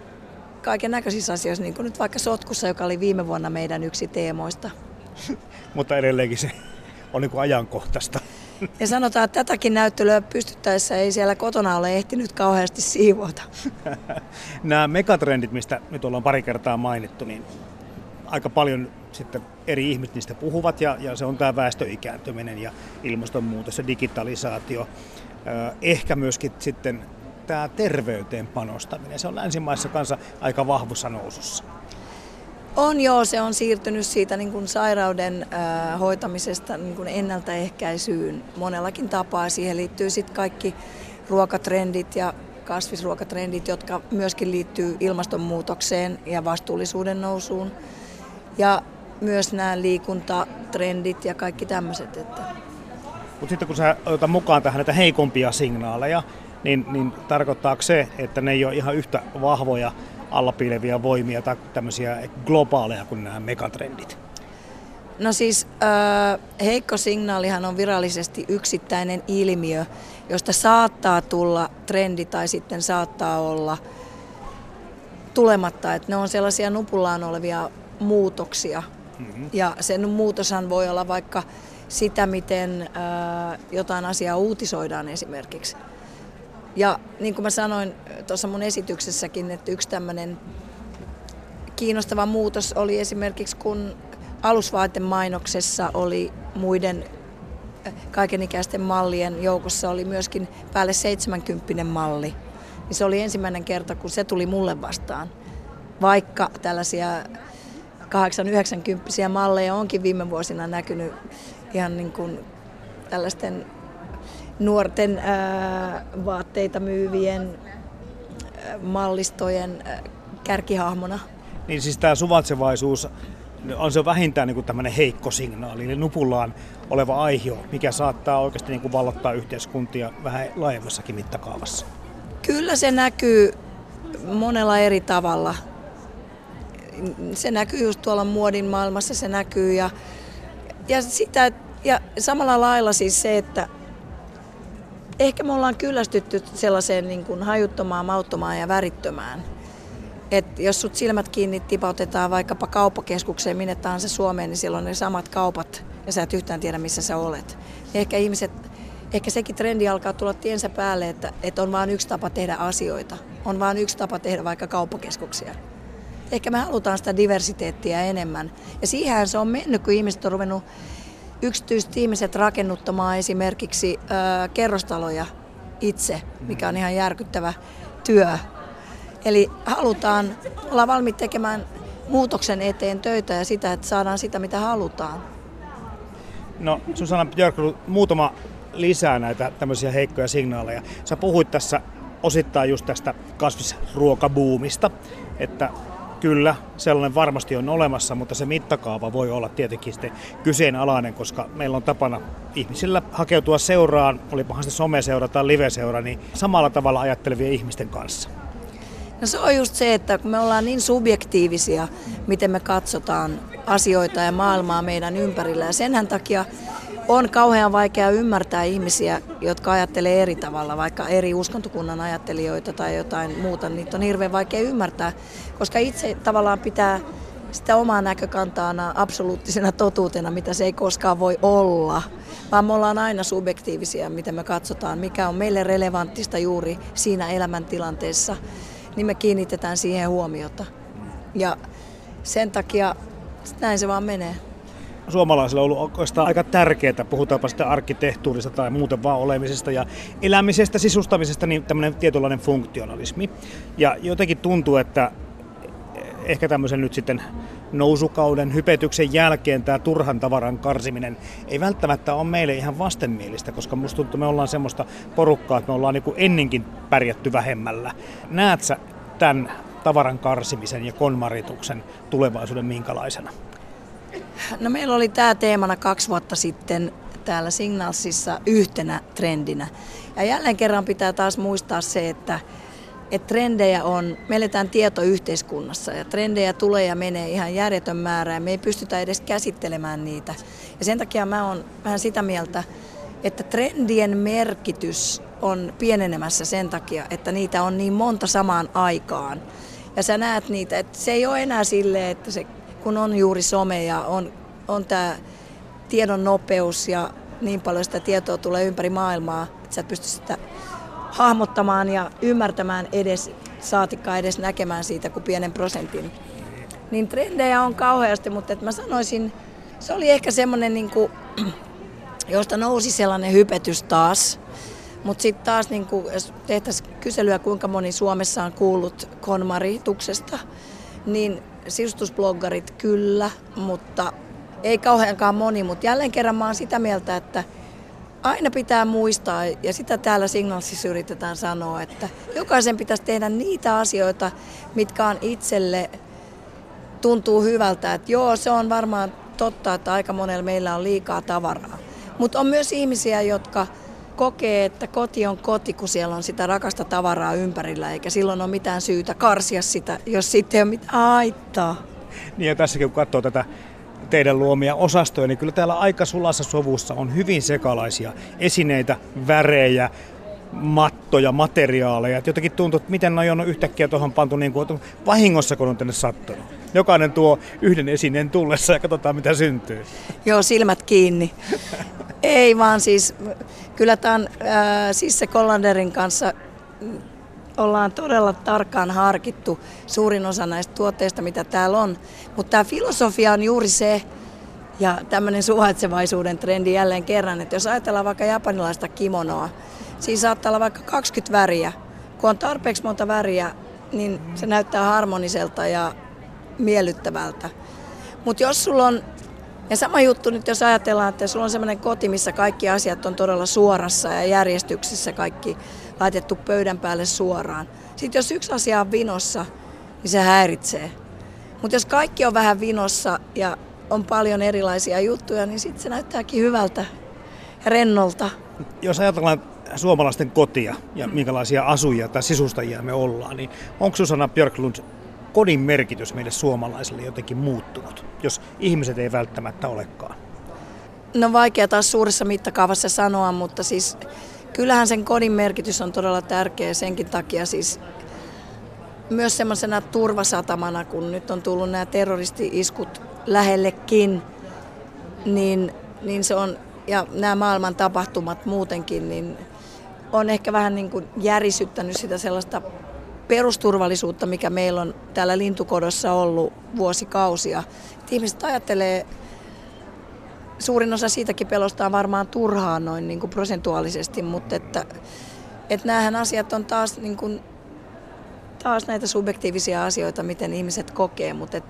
kaiken näköisissä asioissa, niin kuin nyt vaikka sotkussa, joka oli viime vuonna meidän yksi teemoista. (laughs) Mutta edelleenkin se on niin kuin ajankohtaista. Ja sanotaan, että tätäkin näyttelyä pystyttäessä ei siellä kotona ole ehtinyt kauheasti siivota. (laughs) Nämä megatrendit, mistä nyt ollaan pari kertaa mainittu, niin aika paljon sitten eri ihmiset niistä puhuvat ja, ja se on tämä väestöikääntyminen ja ilmastonmuutos ja digitalisaatio. Ehkä myöskin sitten tämä terveyteen panostaminen. Se on länsimaissa kanssa aika vahvussa nousussa. On joo, se on siirtynyt siitä niin kuin sairauden äh, hoitamisesta niin kuin ennaltaehkäisyyn monellakin tapaa. Siihen liittyy sitten kaikki ruokatrendit ja kasvisruokatrendit, jotka myöskin liittyy ilmastonmuutokseen ja vastuullisuuden nousuun. Ja myös nämä liikuntatrendit ja kaikki tämmöiset. Että... Mutta sitten kun sä otat mukaan tähän näitä heikompia signaaleja, niin, niin tarkoittaako se, että ne ei ole ihan yhtä vahvoja allapiileviä voimia tai tämmöisiä globaaleja kuin nämä megatrendit? No siis äh, heikko signaalihan on virallisesti yksittäinen ilmiö, josta saattaa tulla trendi tai sitten saattaa olla tulematta. Että ne on sellaisia nupullaan olevia muutoksia. Mm-hmm. Ja sen muutoshan voi olla vaikka sitä, miten äh, jotain asiaa uutisoidaan esimerkiksi. Ja niin kuin mä sanoin tuossa mun esityksessäkin, että yksi tämmöinen kiinnostava muutos oli esimerkiksi, kun alusvaatemainoksessa oli muiden kaikenikäisten mallien joukossa oli myöskin päälle 70 malli. Niin se oli ensimmäinen kerta, kun se tuli mulle vastaan. Vaikka tällaisia 8-90 malleja onkin viime vuosina näkynyt ihan niin kuin tällaisten nuorten ää, vaatteita myyvien ää, mallistojen ää, kärkihahmona. Niin siis tämä suvatsevaisuus on se vähintään niin kuin tämmöinen heikko signaali, eli nupullaan oleva aihio, mikä saattaa oikeasti niin kuin vallottaa yhteiskuntia vähän laajemmassakin mittakaavassa. Kyllä se näkyy monella eri tavalla. Se näkyy just tuolla muodin maailmassa, se näkyy ja, ja, sitä, ja samalla lailla siis se, että ehkä me ollaan kyllästytty sellaiseen niin kuin hajuttomaan, mauttomaan ja värittömään. Et jos sut silmät kiinni tipautetaan vaikkapa kauppakeskukseen minne tahansa Suomeen, niin siellä on ne samat kaupat ja sä et yhtään tiedä missä sä olet. Ehkä ihmiset, ehkä sekin trendi alkaa tulla tiensä päälle, että, että on vain yksi tapa tehdä asioita. On vain yksi tapa tehdä vaikka kauppakeskuksia. Ehkä me halutaan sitä diversiteettiä enemmän. Ja siihen se on mennyt, kun ihmiset on ruvennut yksityiset ihmiset rakennuttamaan esimerkiksi ö, kerrostaloja itse, mikä on ihan järkyttävä työ. Eli halutaan olla valmiit tekemään muutoksen eteen töitä ja sitä, että saadaan sitä, mitä halutaan. No Susanna Björklund, muutama lisää näitä tämmöisiä heikkoja signaaleja. Sä puhuit tässä osittain just tästä kasvisruokabuumista, että kyllä sellainen varmasti on olemassa, mutta se mittakaava voi olla tietenkin sitten kyseenalainen, koska meillä on tapana ihmisillä hakeutua seuraan, olipahan se someseura tai liveseura, niin samalla tavalla ajattelevien ihmisten kanssa. No se on just se, että kun me ollaan niin subjektiivisia, miten me katsotaan asioita ja maailmaa meidän ympärillä. Ja senhän takia on kauhean vaikea ymmärtää ihmisiä, jotka ajattelee eri tavalla, vaikka eri uskontokunnan ajattelijoita tai jotain muuta. Niitä on hirveän vaikea ymmärtää, koska itse tavallaan pitää sitä omaa näkökantaana absoluuttisena totuutena, mitä se ei koskaan voi olla. Vaan me ollaan aina subjektiivisia, miten me katsotaan, mikä on meille relevanttista juuri siinä elämäntilanteessa, niin me kiinnitetään siihen huomiota. Ja sen takia näin se vaan menee. Suomalaisilla ollut oikeastaan aika tärkeää, puhutaanpa sitten arkkitehtuurista tai muuten vaan olemisesta ja elämisestä, sisustamisesta, niin tämmöinen tietynlainen funktionalismi. Ja jotenkin tuntuu, että ehkä tämmöisen nyt sitten nousukauden hypetyksen jälkeen tämä turhan tavaran karsiminen ei välttämättä ole meille ihan vastenmielistä, koska musta tuntuu, että me ollaan semmoista porukkaa, että me ollaan niin ennenkin pärjätty vähemmällä. Näet sä tämän tavaran karsimisen ja konmarituksen tulevaisuuden minkälaisena? No meillä oli tämä teemana kaksi vuotta sitten täällä Signalsissa yhtenä trendinä. Ja jälleen kerran pitää taas muistaa se, että, että trendejä on, me eletään tietoyhteiskunnassa ja trendejä tulee ja menee ihan järjetön määrä ja me ei pystytä edes käsittelemään niitä. Ja sen takia mä oon vähän sitä mieltä, että trendien merkitys on pienenemässä sen takia, että niitä on niin monta samaan aikaan. Ja sä näet niitä, että se ei ole enää silleen, että se, kun on juuri some ja on, on tämä tiedon nopeus ja niin paljon sitä tietoa tulee ympäri maailmaa, että sä et pysty sitä hahmottamaan ja ymmärtämään edes, saatikkaa edes näkemään siitä kuin pienen prosentin. Niin trendejä on kauheasti, mutta että mä sanoisin, se oli ehkä semmoinen, niin kuin, (clears throat) josta nousi sellainen hypetys taas. Mutta sitten taas, niin kuin, jos tehtäisiin kyselyä, kuinka moni Suomessa on kuullut konmarituksesta, niin sisustusbloggarit kyllä, mutta ei kauheankaan moni. Mutta jälleen kerran mä oon sitä mieltä, että aina pitää muistaa, ja sitä täällä Signalsissa yritetään sanoa, että jokaisen pitäisi tehdä niitä asioita, mitkä on itselle tuntuu hyvältä. Että joo, se on varmaan totta, että aika monella meillä on liikaa tavaraa. Mutta on myös ihmisiä, jotka kokee, että koti on koti, kun siellä on sitä rakasta tavaraa ympärillä, eikä silloin ole mitään syytä karsia sitä, jos sitten ei ole mitään haittaa. Niin ja tässäkin kun katsoo tätä teidän luomia osastoja, niin kyllä täällä aika sulassa sovussa on hyvin sekalaisia esineitä, värejä, mattoja, materiaaleja. Et jotenkin tuntuu, että miten noi on yhtäkkiä tuohon pantu niin kuin, vahingossa, kun on tänne sattunut. Jokainen tuo yhden esineen tullessa ja katsotaan, mitä syntyy. Joo, silmät kiinni. (laughs) Ei vaan siis, kyllä tämän äh, Sisse Kollanderin kanssa ollaan todella tarkkaan harkittu suurin osa näistä tuotteista, mitä täällä on. Mutta tämä filosofia on juuri se, ja tämmöinen suvaitsevaisuuden trendi jälleen kerran, että jos ajatellaan vaikka japanilaista kimonoa, siinä saattaa olla vaikka 20 väriä. Kun on tarpeeksi monta väriä, niin se näyttää harmoniselta ja miellyttävältä. Mutta jos sulla on, ja sama juttu nyt jos ajatellaan, että sulla on semmoinen koti, missä kaikki asiat on todella suorassa ja järjestyksessä kaikki laitettu pöydän päälle suoraan. Sitten jos yksi asia on vinossa, niin se häiritsee. Mutta jos kaikki on vähän vinossa ja on paljon erilaisia juttuja, niin sitten se näyttääkin hyvältä ja rennolta. Jos ajatellaan suomalaisten kotia ja minkälaisia asujia tai sisustajia me ollaan, niin onko Susanna Björklund kodin merkitys meille suomalaisille jotenkin muuttunut, jos ihmiset ei välttämättä olekaan? No vaikea taas suuressa mittakaavassa sanoa, mutta siis kyllähän sen kodin merkitys on todella tärkeä senkin takia siis myös semmoisena turvasatamana, kun nyt on tullut nämä terroristi-iskut lähellekin, niin, niin se on, ja nämä maailman tapahtumat muutenkin, niin on ehkä vähän niin kuin järisyttänyt sitä sellaista perusturvallisuutta, mikä meillä on täällä lintukodossa ollut vuosikausia. Et ihmiset ajattelee, suurin osa siitäkin pelosta on varmaan turhaa noin niin kuin prosentuaalisesti, mutta että, että näähän asiat on taas, niin kuin, taas näitä subjektiivisia asioita, miten ihmiset kokee, mutta et,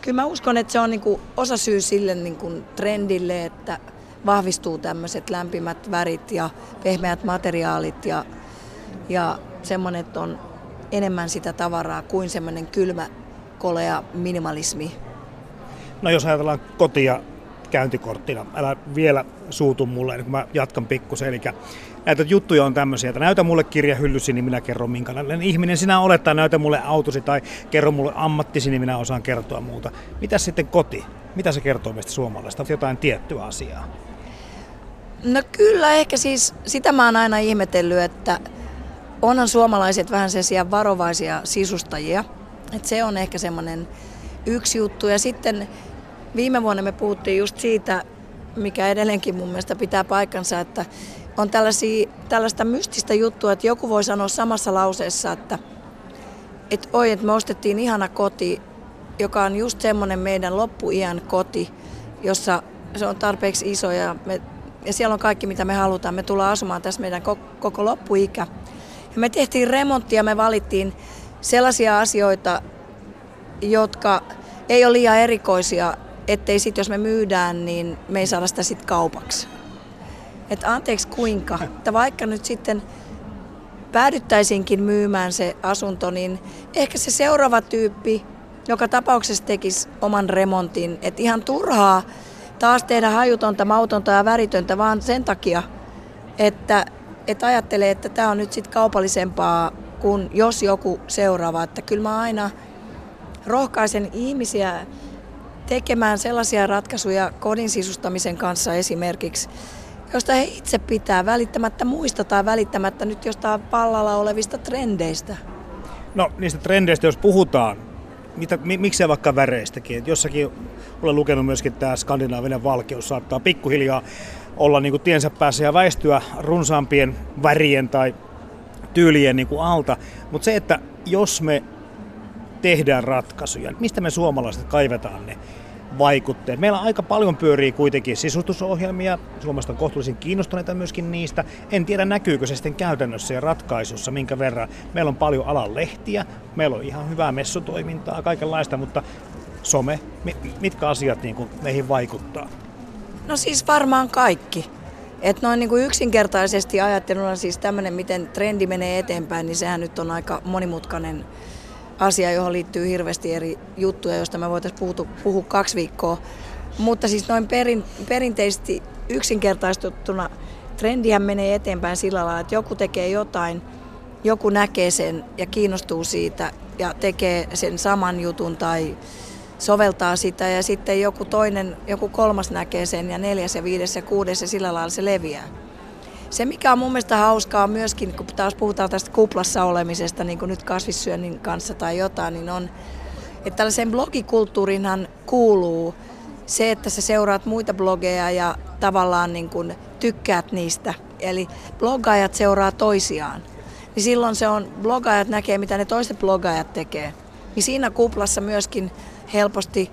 kyllä mä uskon, että se on niin kuin osa syy sille niin kuin trendille, että vahvistuu tämmöiset lämpimät värit ja pehmeät materiaalit ja, ja semmoinen, että on enemmän sitä tavaraa kuin semmoinen kylmä, kolea minimalismi. No jos ajatellaan kotia käyntikorttina, älä vielä suutu mulle, niin kun mä jatkan pikkusen. Eli näitä juttuja on tämmöisiä, että näytä mulle kirjahyllysi, niin minä kerron minkälainen ihminen sinä olet, tai näytä mulle autosi, tai kerro mulle ammattisi, niin minä osaan kertoa muuta. Mitä sitten koti? Mitä se kertoo meistä suomalaista? Jotain tiettyä asiaa? No kyllä, ehkä siis sitä mä oon aina ihmetellyt, että onhan suomalaiset vähän sen varovaisia sisustajia. Että se on ehkä semmoinen yksi juttu. Ja sitten viime vuonna me puhuttiin just siitä, mikä edelleenkin mun mielestä pitää paikkansa, että on tällaista mystistä juttua, että joku voi sanoa samassa lauseessa, että, että oi, että me ostettiin ihana koti, joka on just semmoinen meidän loppuiän koti, jossa se on tarpeeksi iso ja, me, ja siellä on kaikki, mitä me halutaan. Me tullaan asumaan tässä meidän koko, koko loppuikä. Ja me tehtiin remonttia, me valittiin sellaisia asioita, jotka ei ole liian erikoisia, ettei sitten jos me myydään, niin me ei saada sitä sitten kaupaksi. Että anteeksi kuinka, (laughs) että vaikka nyt sitten päädyttäisinkin myymään se asunto, niin ehkä se seuraava tyyppi joka tapauksessa tekisi oman remontin. Että ihan turhaa taas tehdä hajutonta, mautonta ja väritöntä vaan sen takia, että että ajattelee, että tämä on nyt sitten kaupallisempaa kuin jos joku seuraava. Että kyllä mä aina rohkaisen ihmisiä tekemään sellaisia ratkaisuja kodin sisustamisen kanssa esimerkiksi, josta he itse pitää välittämättä muista tai välittämättä nyt jostain pallalla olevista trendeistä. No niistä trendeistä, jos puhutaan, mitä, miksei vaikka väreistäkin. Et jossakin olen lukenut myöskin tämä skandinaavinen valkeus saattaa pikkuhiljaa olla niin kuin tiensä päässä ja väistyä runsaampien värien tai tyylien niin kuin alta. Mutta se, että jos me tehdään ratkaisuja, mistä me suomalaiset kaivetaan ne vaikutteet. Meillä aika paljon pyörii kuitenkin sisustusohjelmia, Suomesta on kohtuullisen kiinnostuneita myöskin niistä. En tiedä näkyykö se sitten käytännössä ja ratkaisussa, minkä verran. Meillä on paljon alan lehtiä, meillä on ihan hyvää messutoimintaa, kaikenlaista, mutta some, mitkä asiat niin kuin meihin vaikuttaa? No siis varmaan kaikki. Et noin niin kuin yksinkertaisesti ajatteluna siis tämmöinen, miten trendi menee eteenpäin, niin sehän nyt on aika monimutkainen asia, johon liittyy hirveästi eri juttuja, joista me voitaisiin puhua, kaksi viikkoa. Mutta siis noin perin, perinteisesti yksinkertaistettuna trendihän menee eteenpäin sillä lailla, että joku tekee jotain, joku näkee sen ja kiinnostuu siitä ja tekee sen saman jutun tai soveltaa sitä ja sitten joku toinen, joku kolmas näkee sen ja neljäs ja viides ja kuudes ja sillä lailla se leviää. Se mikä on mun mielestä hauskaa myöskin, kun taas puhutaan tästä kuplassa olemisesta, niin kuin nyt kasvissyönnin kanssa tai jotain, niin on, että tällaiseen blogikulttuurinhan kuuluu se, että sä seuraat muita blogeja ja tavallaan niin kuin tykkäät niistä. Eli bloggaajat seuraa toisiaan. niin silloin se on, blogaajat näkee mitä ne toiset blogaajat tekee. Niin siinä kuplassa myöskin helposti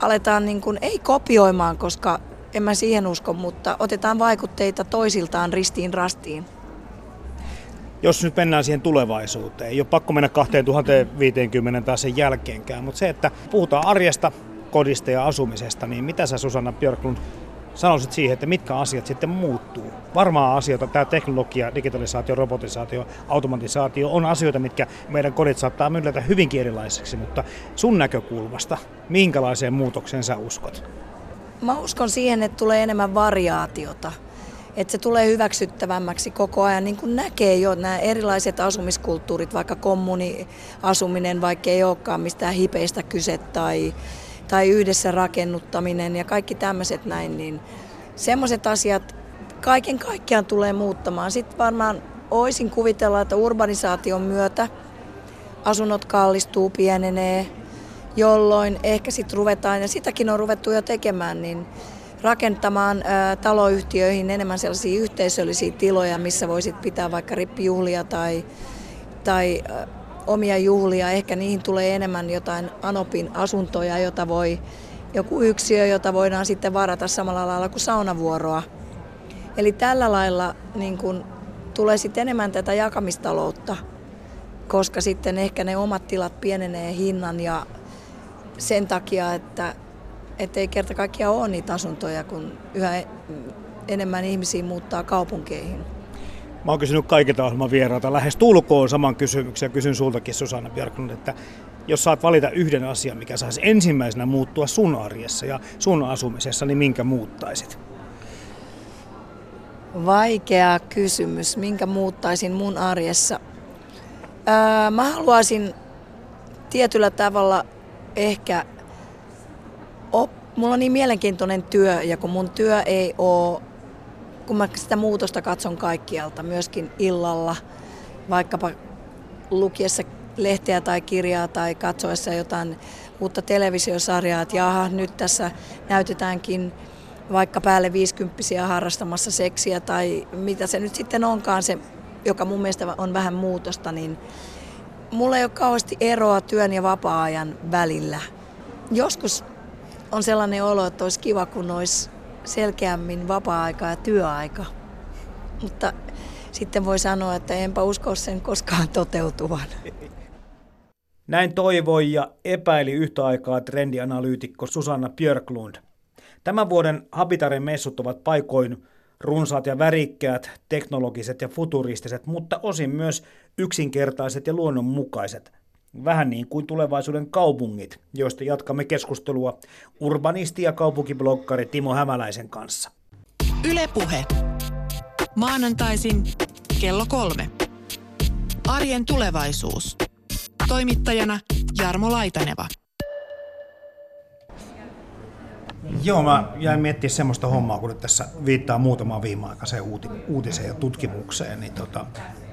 aletaan niin kuin, ei kopioimaan, koska en mä siihen usko, mutta otetaan vaikutteita toisiltaan ristiin rastiin. Jos nyt mennään siihen tulevaisuuteen, ei ole pakko mennä 2050 tai sen jälkeenkään, mutta se, että puhutaan arjesta, kodista ja asumisesta, niin mitä sä Susanna Björklund sanoisit siihen, että mitkä asiat sitten muuttuu? Varmaan asioita, tämä teknologia, digitalisaatio, robotisaatio, automatisaatio on asioita, mitkä meidän kodit saattaa myllätä hyvinkin erilaisiksi, mutta sun näkökulmasta, minkälaiseen muutokseen sä uskot? Mä uskon siihen, että tulee enemmän variaatiota. Että se tulee hyväksyttävämmäksi koko ajan, niin kuin näkee jo nämä erilaiset asumiskulttuurit, vaikka kommuniasuminen, vaikka ei olekaan mistään hipeistä kyse tai, tai yhdessä rakennuttaminen ja kaikki tämmöiset näin, niin semmoiset asiat kaiken kaikkiaan tulee muuttamaan. Sitten varmaan oisin kuvitella, että urbanisaation myötä asunnot kallistuu, pienenee, jolloin ehkä sitten ruvetaan, ja sitäkin on ruvettu jo tekemään, niin rakentamaan ä, taloyhtiöihin enemmän sellaisia yhteisöllisiä tiloja, missä voisit pitää vaikka rippijuhlia tai, tai ä, omia juhlia. Ehkä niihin tulee enemmän jotain Anopin asuntoja, jota voi, joku yksiö, jota voidaan sitten varata samalla lailla kuin saunavuoroa. Eli tällä lailla niin kun, tulee sitten enemmän tätä jakamistaloutta, koska sitten ehkä ne omat tilat pienenee hinnan ja sen takia, että ei kerta kaikkiaan ole niitä asuntoja, kun yhä enemmän ihmisiä muuttaa kaupunkeihin. Mä oon kysynyt kaikilta ohjelman vierailta lähes tulkoon saman kysymyksen ja kysyn sultakin Susanna Björklund, että jos saat valita yhden asian, mikä saisi ensimmäisenä muuttua sun arjessa ja sun asumisessa, niin minkä muuttaisit? Vaikea kysymys, minkä muuttaisin mun arjessa. Öö, mä haluaisin tietyllä tavalla ehkä op, mulla on niin mielenkiintoinen työ ja kun mun työ ei ole, kun mä sitä muutosta katson kaikkialta, myöskin illalla, vaikkapa lukiessa lehteä tai kirjaa tai katsoessa jotain uutta televisiosarjaa, että jaha, nyt tässä näytetäänkin vaikka päälle 50 harrastamassa seksiä tai mitä se nyt sitten onkaan se, joka mun mielestä on vähän muutosta, niin mulla ei ole kauheasti eroa työn ja vapaa-ajan välillä. Joskus on sellainen olo, että olisi kiva, kun olisi selkeämmin vapaa-aika ja työaika. Mutta sitten voi sanoa, että enpä usko sen koskaan toteutuvan. Näin toivoi ja epäili yhtä aikaa trendianalyytikko Susanna Björklund. Tämän vuoden Habitaren messut ovat paikoin runsaat ja värikkäät, teknologiset ja futuristiset, mutta osin myös yksinkertaiset ja luonnonmukaiset – Vähän niin kuin tulevaisuuden kaupungit, joista jatkamme keskustelua urbanisti ja kaupunkiblokkari Timo Hämäläisen kanssa. Ylepuhe. Maanantaisin kello kolme. Arjen tulevaisuus. Toimittajana Jarmo Laitaneva. Joo, mä jäin miettimään semmoista hommaa, kun nyt tässä viittaa muutamaan viimeaikaiseen uutiseen ja tutkimukseen, niin tota,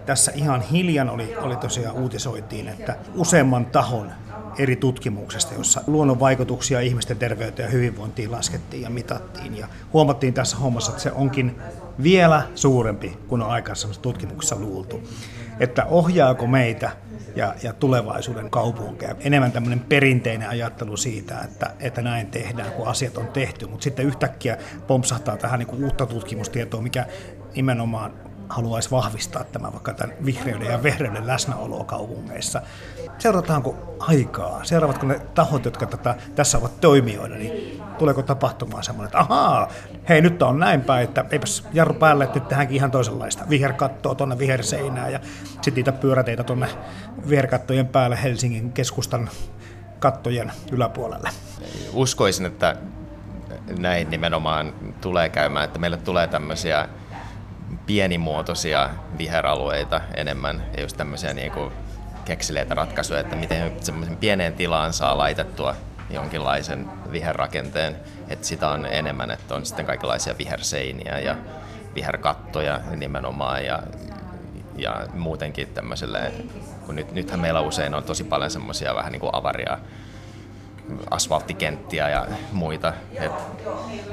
tässä ihan hiljan oli, oli tosiaan uutisoitiin, että useamman tahon eri tutkimuksesta, jossa luonnon vaikutuksia ihmisten terveyteen ja hyvinvointiin laskettiin ja mitattiin. Ja huomattiin tässä hommassa, että se onkin vielä suurempi kuin on aikaisemmassa tutkimuksessa luultu. Että ohjaako meitä ja, ja tulevaisuuden kaupunkeja enemmän tämmöinen perinteinen ajattelu siitä, että, että näin tehdään, kun asiat on tehty. Mutta sitten yhtäkkiä pompsahtaa tähän niin uutta tutkimustietoa, mikä nimenomaan haluaisi vahvistaa tämän vaikka tämän vihreyden ja vehreyden läsnäoloa kaupungeissa. Seurataanko aikaa? Seuraavatko ne tahot, jotka tätä, tässä ovat toimijoina, niin tuleeko tapahtumaan semmoinen, että ahaa, hei nyt on näin päin, että eipäs jarru päälle, että nyt tehdäänkin ihan toisenlaista. Viherkattoa tuonne viherseinään ja sitten niitä pyöräteitä tuonne viherkattojen päälle Helsingin keskustan kattojen yläpuolelle. Uskoisin, että näin nimenomaan tulee käymään, että meille tulee tämmöisiä pienimuotoisia viheralueita enemmän ja just tämmöisiä niin kuin kekseleitä ratkaisuja, että miten semmoisen pieneen tilaan saa laitettua jonkinlaisen viherrakenteen, että sitä on enemmän, että on sitten kaikenlaisia viherseiniä ja viherkattoja nimenomaan ja, ja muutenkin tämmöiselle, kun nyt, nythän meillä usein on tosi paljon semmoisia vähän niin kuin avaria asfalttikenttiä ja muita. Et,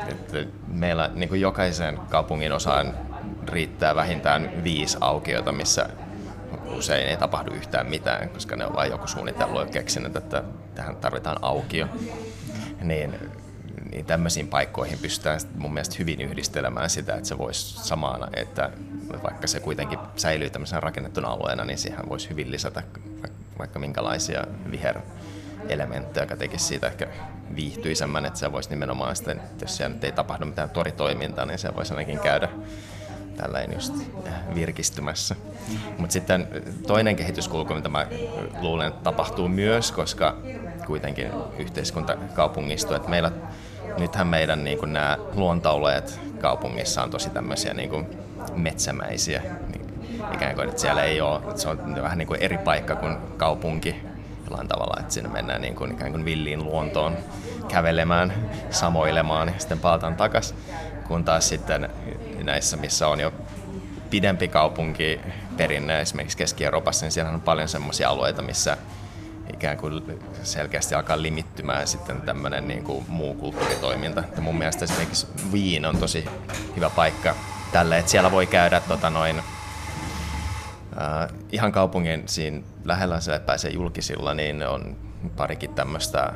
et meillä niin kuin jokaisen kaupungin osaan riittää vähintään viisi aukiota, missä usein ei tapahdu yhtään mitään, koska ne on vain joku suunnitellut ja keksinyt, että tähän tarvitaan aukio. Niin, niin tämmöisiin paikkoihin pystytään mun mielestä hyvin yhdistelemään sitä, että se voisi samana, että vaikka se kuitenkin säilyy tämmöisenä rakennettuna alueena, niin siihen voisi hyvin lisätä vaikka minkälaisia viher elementtejä, joka tekisi siitä ehkä viihtyisemmän, että se voisi nimenomaan sitten, jos siellä nyt ei tapahdu mitään toritoimintaa, niin se voisi ainakin käydä tällainen just virkistymässä. Mutta sitten toinen kehityskulku, mitä mä luulen, että tapahtuu myös, koska kuitenkin yhteiskunta kaupungistuu, että meillä nythän meidän niin kuin nämä luontaulueet kaupungissa on tosi tämmöisiä niin kuin metsämäisiä. Ikään kuin, että siellä ei ole, että se on vähän niin kuin eri paikka kuin kaupunki jollain tavalla, että sinne mennään niin kuin, ikään kuin villiin luontoon kävelemään, samoilemaan ja sitten palataan takaisin. Kun taas sitten näissä, missä on jo pidempi kaupunki perinne, esimerkiksi Keski-Euroopassa, niin siellä on paljon sellaisia alueita, missä ikään kuin selkeästi alkaa limittymään sitten tämmöinen niin kuin muu kulttuuritoiminta. Ja mun mielestä esimerkiksi Wien on tosi hyvä paikka tälle, että siellä voi käydä tota noin, äh, ihan kaupungin siinä lähellä se pääsee julkisilla, niin on parikin tämmöistä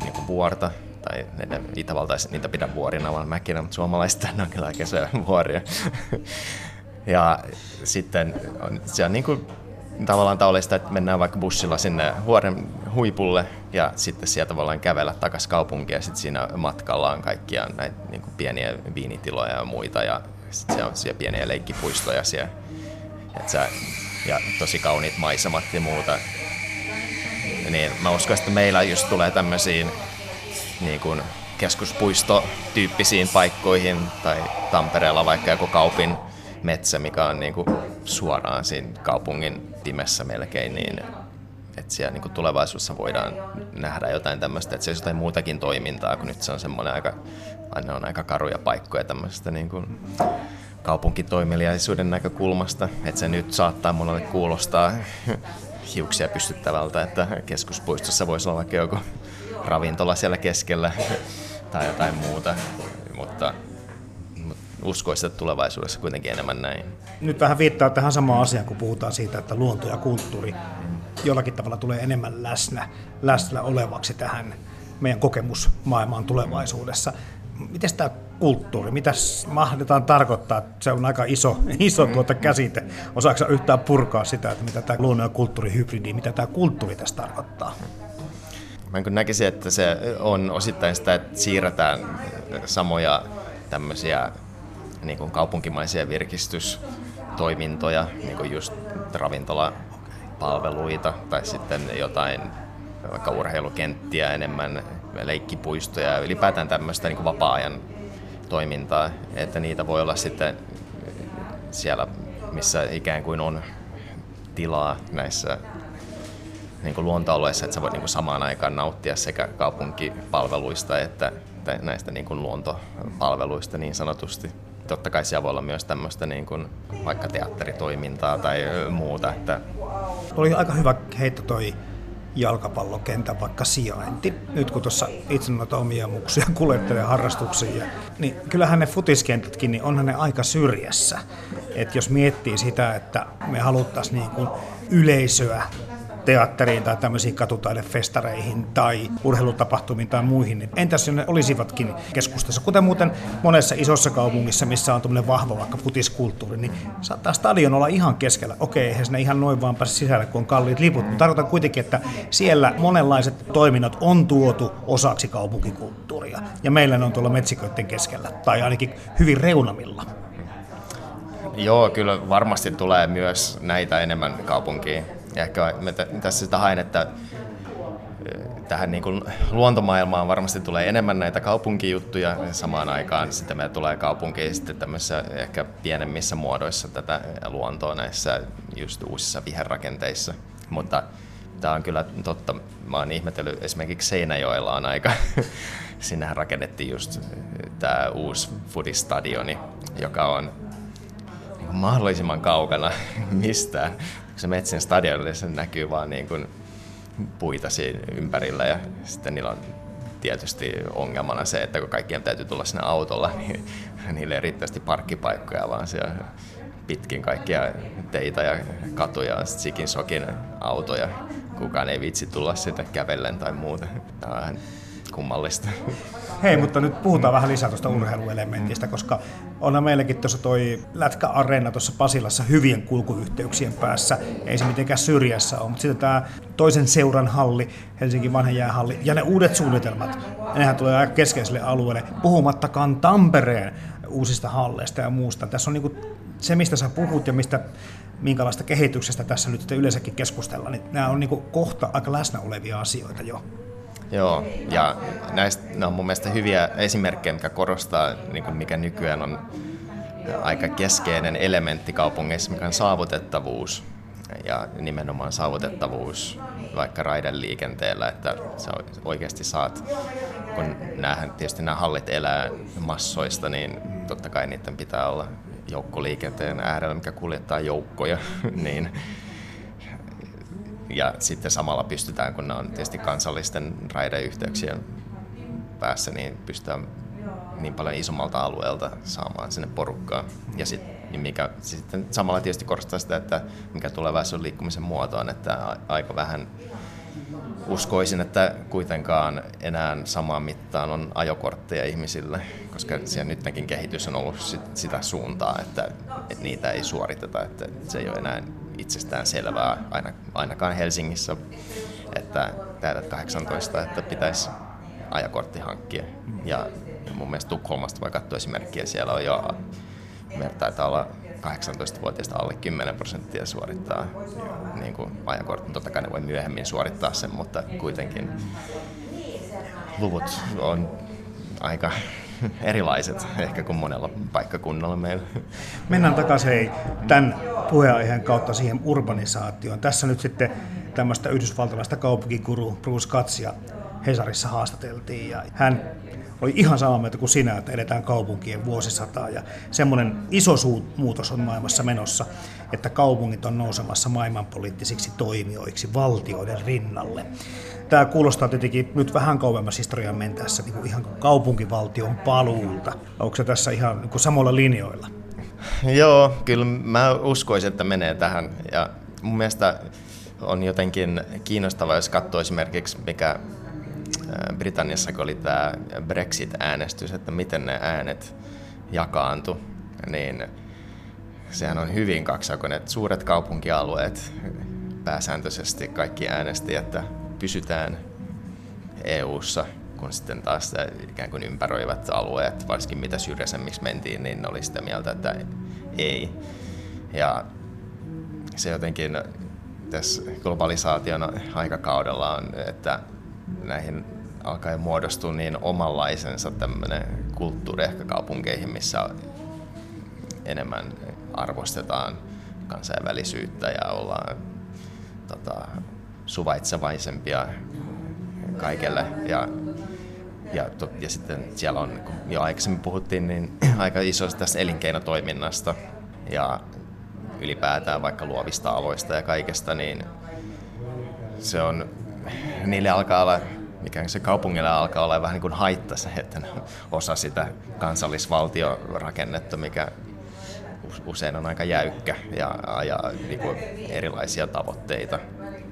niin kuin vuorta, tai ne itävaltaiset niitä pidä vuorina, vaan mäkinä, mutta suomalaiset on kyllä aika vuoria. (laughs) ja sitten on, se on niin kuin tavallaan tavallista, että mennään vaikka bussilla sinne vuoren huipulle ja sitten sieltä tavallaan kävellä takaisin kaupunkiin ja sitten siinä matkalla on kaikkia näitä niin kuin pieniä viinitiloja ja muita ja sitten siellä on siellä pieniä leikkipuistoja siellä. Et sä, ja tosi kauniit maisemat ja muuta. Niin mä uskon, että meillä just tulee tämmöisiin niin kuin keskuspuistotyyppisiin paikkoihin tai Tampereella vaikka joku kaupin metsä, mikä on niin kuin suoraan siinä kaupungin pimessä melkein, niin että siellä niin kuin tulevaisuudessa voidaan nähdä jotain tämmöistä, että se on jotain muutakin toimintaa, kun nyt se on semmoinen aika, aina on aika karuja paikkoja tämmöistä niin kuin kaupunkitoimeliaisuuden näkökulmasta, että se nyt saattaa monelle kuulostaa (laughs) hiuksia pystyttävältä, että keskuspuistossa voisi olla vaikka joku ravintola siellä keskellä tai jotain muuta, mutta uskoisin, että tulevaisuudessa kuitenkin enemmän näin. Nyt vähän viittaa tähän samaan asiaan, kun puhutaan siitä, että luonto ja kulttuuri jollakin tavalla tulee enemmän läsnä, läsnä olevaksi tähän meidän kokemusmaailmaan tulevaisuudessa. Miten tämä kulttuuri, mitä mahdetaan tarkoittaa? Se on aika iso, (laughs) iso tuota käsite. Osaako yhtään purkaa sitä, että mitä tämä luonnon ja kulttuurihybridi, mitä tämä kulttuuri tässä tarkoittaa? Mä näkisin, että se on osittain sitä, että siirretään samoja tämmöisiä niin kuin kaupunkimaisia virkistystoimintoja, niin kuin just ravintolapalveluita tai sitten jotain vaikka urheilukenttiä enemmän, leikkipuistoja, ylipäätään tämmöistä niin kuin vapaa-ajan toimintaa, että niitä voi olla sitten siellä, missä ikään kuin on tilaa näissä niin kuin luontoalueissa, että sä voit niin kuin samaan aikaan nauttia sekä kaupunkipalveluista että näistä niin kuin luontopalveluista niin sanotusti totta kai siellä voi olla myös tämmöistä niin kuin vaikka teatteritoimintaa tai muuta. Että... Oli aika hyvä heitto toi jalkapallokentän vaikka sijainti. Nyt kun tuossa itse noita omia muksia (laughs) kuljettelee harrastuksia, niin kyllähän ne futiskentätkin, niin onhan ne aika syrjässä. Et jos miettii sitä, että me haluttaisiin niin kuin yleisöä teatteriin tai tämmöisiin katutaidefestareihin tai urheilutapahtumiin tai muihin, niin entäs jos ne olisivatkin keskustassa, kuten muuten monessa isossa kaupungissa, missä on tämmöinen vahva vaikka futiskulttuuri, niin saattaa stadion olla ihan keskellä. Okei, eihän sinne ihan noin vaan pääse sisälle, kun on kalliit liput, mutta tarkoitan kuitenkin, että siellä monenlaiset toiminnot on tuotu osaksi kaupunkikulttuuria, ja meillä ne on tuolla metsiköiden keskellä, tai ainakin hyvin reunamilla. Joo, kyllä varmasti tulee myös näitä enemmän kaupunkiin. Ja ehkä me tässä sitä hain, että tähän niin kuin luontomaailmaan varmasti tulee enemmän näitä kaupunkijuttuja samaan aikaan. Sitten me tulee kaupunkiin sitten tämmöisissä ehkä pienemmissä muodoissa tätä luontoa näissä just uusissa viherrakenteissa. Mutta tämä on kyllä totta. Mä oon ihmetellyt, esimerkiksi Seinäjoella on aika, (laughs) sinnehän rakennettiin just tämä uusi foodistadioni, joka on mahdollisimman kaukana (laughs) mistään se Metsin stadionille se näkyy vaan niin kuin puita siinä ympärillä ja sitten niillä on tietysti ongelmana se, että kun kaikkien täytyy tulla sinne autolla, (laughs) niin niille ei riittävästi parkkipaikkoja, vaan siellä pitkin kaikkia teitä ja katuja, sikin sokin autoja. Kukaan ei vitsi tulla sitä kävellen tai muuta. Tämä on kummallista. Hei, mutta nyt puhutaan vähän lisää tuosta urheiluelementistä, koska onhan meilläkin tuossa toi Lätkä-areena tuossa Pasilassa hyvien kulkuyhteyksien päässä. Ei se mitenkään syrjässä ole, mutta sitten tämä toisen seuran halli, Helsingin vanhan jäähalli, ja ne uudet suunnitelmat, nehän tulee aika keskeiselle alueelle, puhumattakaan Tampereen uusista halleista ja muusta. Tässä on niin se, mistä sä puhut ja mistä minkälaista kehityksestä tässä nyt yleensäkin keskustellaan, niin nämä on niin kohta aika läsnä olevia asioita jo. Joo, ja näistä ne on mun mielestä hyviä esimerkkejä, mikä korostaa, niin kuin mikä nykyään on aika keskeinen elementti kaupungeissa, mikä on saavutettavuus. Ja nimenomaan saavutettavuus vaikka raideliikenteellä, että sä oikeasti saat, kun näähän, tietysti nämä hallit elää massoista, niin totta kai niiden pitää olla joukkoliikenteen äärellä, mikä kuljettaa joukkoja, (laughs) niin ja sitten samalla pystytään, kun ne on tietysti kansallisten raideyhteyksien päässä, niin pystytään niin paljon isommalta alueelta saamaan sinne porukkaa. Ja sit, niin mikä sitten samalla tietysti korostaa sitä, että mikä tulevaisuuden liikkumisen muoto on, että aika vähän uskoisin, että kuitenkaan enää samaan mittaan on ajokortteja ihmisille, koska siellä nytkin kehitys on ollut sit, sitä suuntaa, että, että niitä ei suoriteta, että se ei ole enää itsestään selvää, aina, ainakaan Helsingissä, että täytät 18, että pitäisi ajakortti hankkia. Ja mun mielestä Tukholmasta voi katsoa esimerkkiä, siellä on jo, taitaa olla 18-vuotiaista alle 10 prosenttia suorittaa niin kuin ajakortin. Totta kai ne voi myöhemmin suorittaa sen, mutta kuitenkin luvut on aika (laughs) erilaiset ehkä kuin monella paikkakunnalla meillä. Mennään takaisin hei, tämän puheenaiheen kautta siihen urbanisaatioon. Tässä nyt sitten tämmöistä yhdysvaltalaista kaupunkikuru Bruce Katsia Hesarissa haastateltiin ja hän oli ihan samaa mieltä kuin sinä, että edetään kaupunkien vuosisataa ja semmoinen iso muutos on maailmassa menossa, että kaupungit on nousemassa maailmanpoliittisiksi toimijoiksi valtioiden rinnalle. Tämä kuulostaa tietenkin nyt vähän kauemmas historian mentäessä niin kuin ihan kaupunkivaltion paluulta. Onko se tässä ihan niin kuin samalla linjoilla? Joo, kyllä mä uskoisin, että menee tähän. Ja mun mielestä on jotenkin kiinnostavaa, jos katsoo esimerkiksi, mikä Britanniassa oli tämä Brexit-äänestys, että miten ne äänet jakaantu, niin sehän on hyvin kaksakoinen, että suuret kaupunkialueet pääsääntöisesti kaikki äänesti, että pysytään EU-ssa, kun sitten taas ikään kuin ympäröivät alueet, varsinkin mitä syrjäisemmiksi mentiin, niin oli sitä mieltä, että ei. Ja se jotenkin tässä globalisaation aikakaudella on, että näihin alkaa muodostua niin omanlaisensa tämmöinen kulttuuri ehkä kaupunkeihin, missä enemmän arvostetaan kansainvälisyyttä ja ollaan tota, suvaitsevaisempia kaikelle. Ja, ja, to, ja sitten siellä on, kun jo aikaisemmin puhuttiin, niin (clears throat) aika iso tästä elinkeinotoiminnasta ja ylipäätään vaikka luovista aloista ja kaikesta, niin se on, niille alkaa olla mikä se kaupungille alkaa olla vähän niin kuin haitta se, että osa sitä kansallisvaltiorakennetta, mikä usein on aika jäykkä ja ajaa niin kuin erilaisia tavoitteita,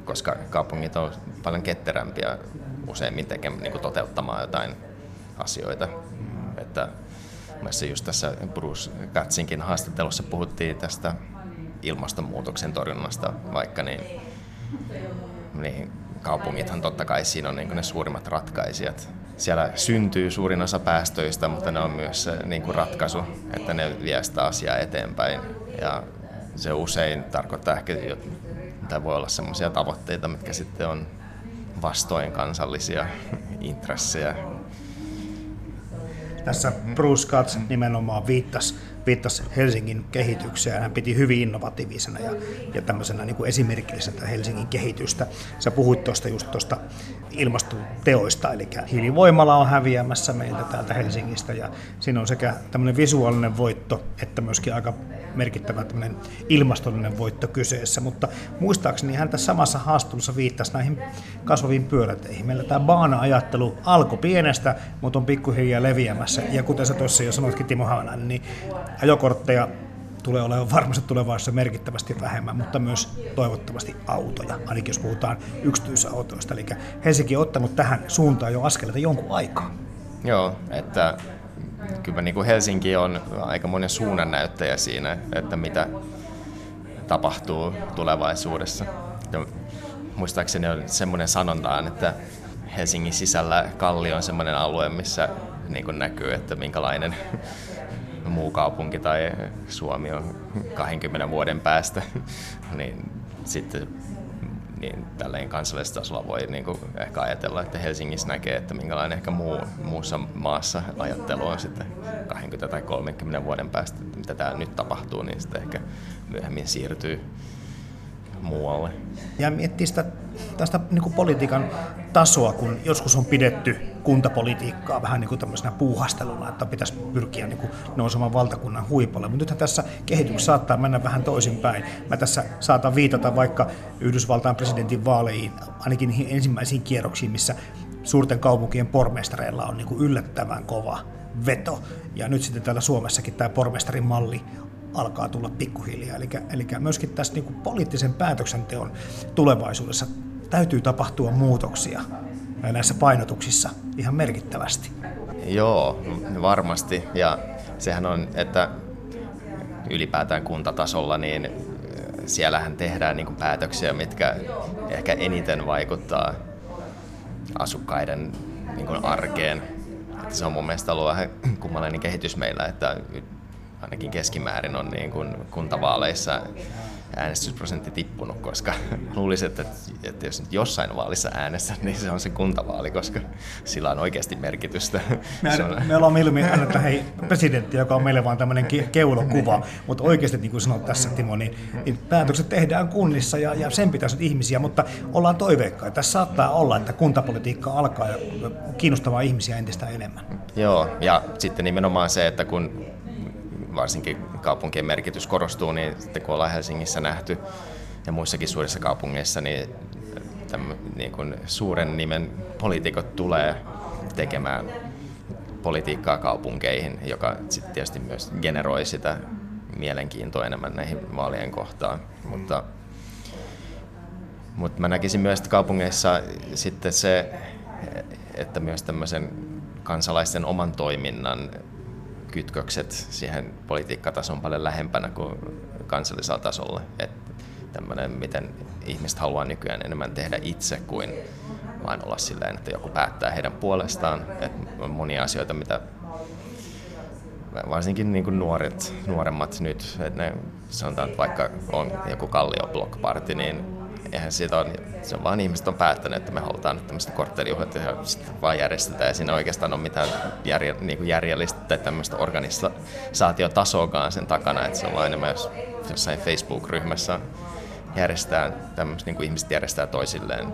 koska kaupungit on paljon ketterämpiä useimmin tekemään, niin kuin toteuttamaan jotain asioita. Että Mielestäni just tässä Bruce Katsinkin haastattelussa puhuttiin tästä ilmastonmuutoksen torjunnasta vaikka, niin, niin kaupungithan totta kai siinä on niin ne suurimmat ratkaisijat. Siellä syntyy suurin osa päästöistä, mutta ne on myös se niin kuin ratkaisu, että ne vie sitä asiaa eteenpäin. Ja se usein tarkoittaa ehkä, että voi olla sellaisia tavoitteita, mitkä sitten on vastoin kansallisia (laughs) intressejä. Tässä Bruce Katz nimenomaan viittasi viittasi Helsingin kehitykseen. Hän piti hyvin innovatiivisena ja, ja tämmöisenä niin kuin esimerkillisenä Helsingin kehitystä. Sä puhuit tuosta just tuosta ilmastoteoista, eli hiilivoimala on häviämässä meiltä täältä Helsingistä ja siinä on sekä tämmöinen visuaalinen voitto että myöskin aika merkittävä tämmöinen ilmastollinen voitto kyseessä, mutta muistaakseni hän tässä samassa haastattelussa viittasi näihin kasvaviin pyöräteihin. Meillä tämä baana-ajattelu alkoi pienestä, mutta on pikkuhiljaa leviämässä ja kuten sä tuossa jo sanoitkin Timo Haanainen, niin ajokortteja tulee olemaan varmasti tulevaisuudessa merkittävästi vähemmän, mutta myös toivottavasti autoja, ainakin jos puhutaan yksityisautoista. Eli Helsinki on ottanut tähän suuntaan jo askeleita jonkun aikaa. Joo, että kyllä niin kuin Helsinki on aika monen suunnannäyttäjä siinä, että mitä tapahtuu tulevaisuudessa. Ja muistaakseni on semmoinen sanontaan, että Helsingin sisällä Kalli on semmoinen alue, missä niin kuin näkyy, että minkälainen muu kaupunki tai Suomi on 20 vuoden päästä, niin sitten niin tälleen kansallisella tasolla voi niin kuin ehkä ajatella, että Helsingissä näkee, että minkälainen ehkä muu, muussa maassa ajattelu on sitten 20 tai 30 vuoden päästä, että mitä täällä nyt tapahtuu, niin sitten ehkä myöhemmin siirtyy muualle. Ja miettii sitä tästä niin kuin politiikan tasoa, kun joskus on pidetty kuntapolitiikkaa vähän niin kuin tämmöisenä puuhasteluna, että pitäisi pyrkiä niin kuin nousemaan valtakunnan huipulle. Mutta nythän tässä kehitys saattaa mennä vähän toisinpäin. Mä tässä saatan viitata vaikka Yhdysvaltain presidentin vaaleihin, ainakin ensimmäisiin kierroksiin, missä suurten kaupunkien pormestareilla on niin kuin yllättävän kova veto. Ja nyt sitten täällä Suomessakin tämä pormestarin malli alkaa tulla pikkuhiljaa. Eli, eli myöskin tässä niin kuin poliittisen päätöksenteon tulevaisuudessa täytyy tapahtua muutoksia näissä painotuksissa ihan merkittävästi. Joo, varmasti. Ja sehän on, että ylipäätään kuntatasolla, niin siellähän tehdään niin päätöksiä, mitkä ehkä eniten vaikuttaa asukkaiden niin arkeen. Että se on mun mielestä ollut vähän kummallinen kehitys meillä, että ainakin keskimäärin on niin kuin kuntavaaleissa äänestysprosentti tippunut, koska (laughs) luulisin, että, että jos nyt jossain vaalissa äänessä, niin se on se kuntavaali, koska sillä on oikeasti merkitystä. Me, on... me ollaan mieluummin että hei, presidentti, joka on meille vaan tämmöinen keulokuva, niin. mutta oikeasti niin kuin sanoit tässä Timo, niin, niin päätökset tehdään kunnissa ja, ja sen pitäisi nyt ihmisiä, mutta ollaan toiveikkaita. Tässä saattaa olla, että kuntapolitiikka alkaa kiinnostamaan ihmisiä entistä enemmän. Joo, ja sitten nimenomaan se, että kun varsinkin kaupunkien merkitys korostuu, niin sitten kun ollaan Helsingissä nähty ja muissakin suurissa kaupungeissa, niin, tämän, niin kuin suuren nimen poliitikot tulee tekemään politiikkaa kaupunkeihin, joka sitten tietysti myös generoi sitä mielenkiintoa enemmän näihin vaalien kohtaan. Mutta, mutta mä näkisin myös, että kaupungeissa sitten se, että myös tämmöisen kansalaisten oman toiminnan kytkökset siihen politiikkatason paljon lähempänä kuin kansallisella tasolla. Että tämmöinen, miten ihmiset haluaa nykyään enemmän tehdä itse kuin vain olla silleen, että joku päättää heidän puolestaan. Että on monia asioita, mitä varsinkin niin kuin nuoret, nuoremmat nyt, että ne sanotaan, että vaikka on joku kallio block party, niin eihän siitä on, se on vaan ihmiset on päättäneet, että me halutaan nyt tämmöistä korttelijuhlat ja sitten vaan järjestetään. Ja siinä oikeastaan on mitään järje, niin kuin järjellistä tai tämmöistä organisaatiotasoakaan sen takana, että se on vaan enemmän jos jossain Facebook-ryhmässä järjestetään tämmöistä, niin kuin ihmiset järjestää toisilleen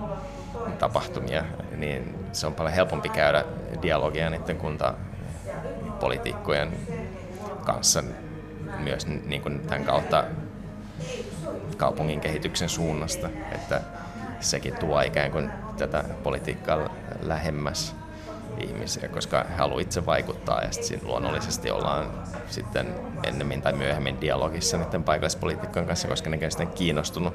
tapahtumia, niin se on paljon helpompi käydä dialogia niiden kuntapolitiikkojen kanssa myös niin kuin tämän kautta kaupungin kehityksen suunnasta, että sekin tuo ikään kuin tätä politiikkaa lähemmäs ihmisiä, koska he haluavat itse vaikuttaa ja sitten luonnollisesti ollaan sitten ennemmin tai myöhemmin dialogissa niiden paikallispolitiikkojen kanssa, koska ne sitten kiinnostunut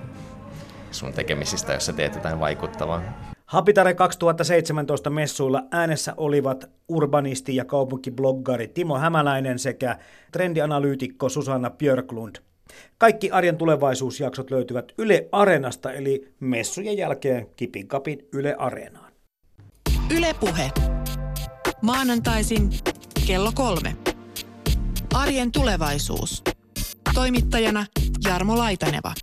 sun tekemisistä, jos sä teet jotain vaikuttavaa. Habitare 2017 messuilla äänessä olivat urbanisti ja kaupunkibloggari Timo Hämäläinen sekä trendianalyytikko Susanna Björklund. Kaikki arjen tulevaisuusjaksot löytyvät Yle Areenasta, eli messujen jälkeen Kipin kapin Yle Areenaan. Yle Puhe. Maanantaisin kello kolme. Arjen tulevaisuus. Toimittajana Jarmo Laitaneva.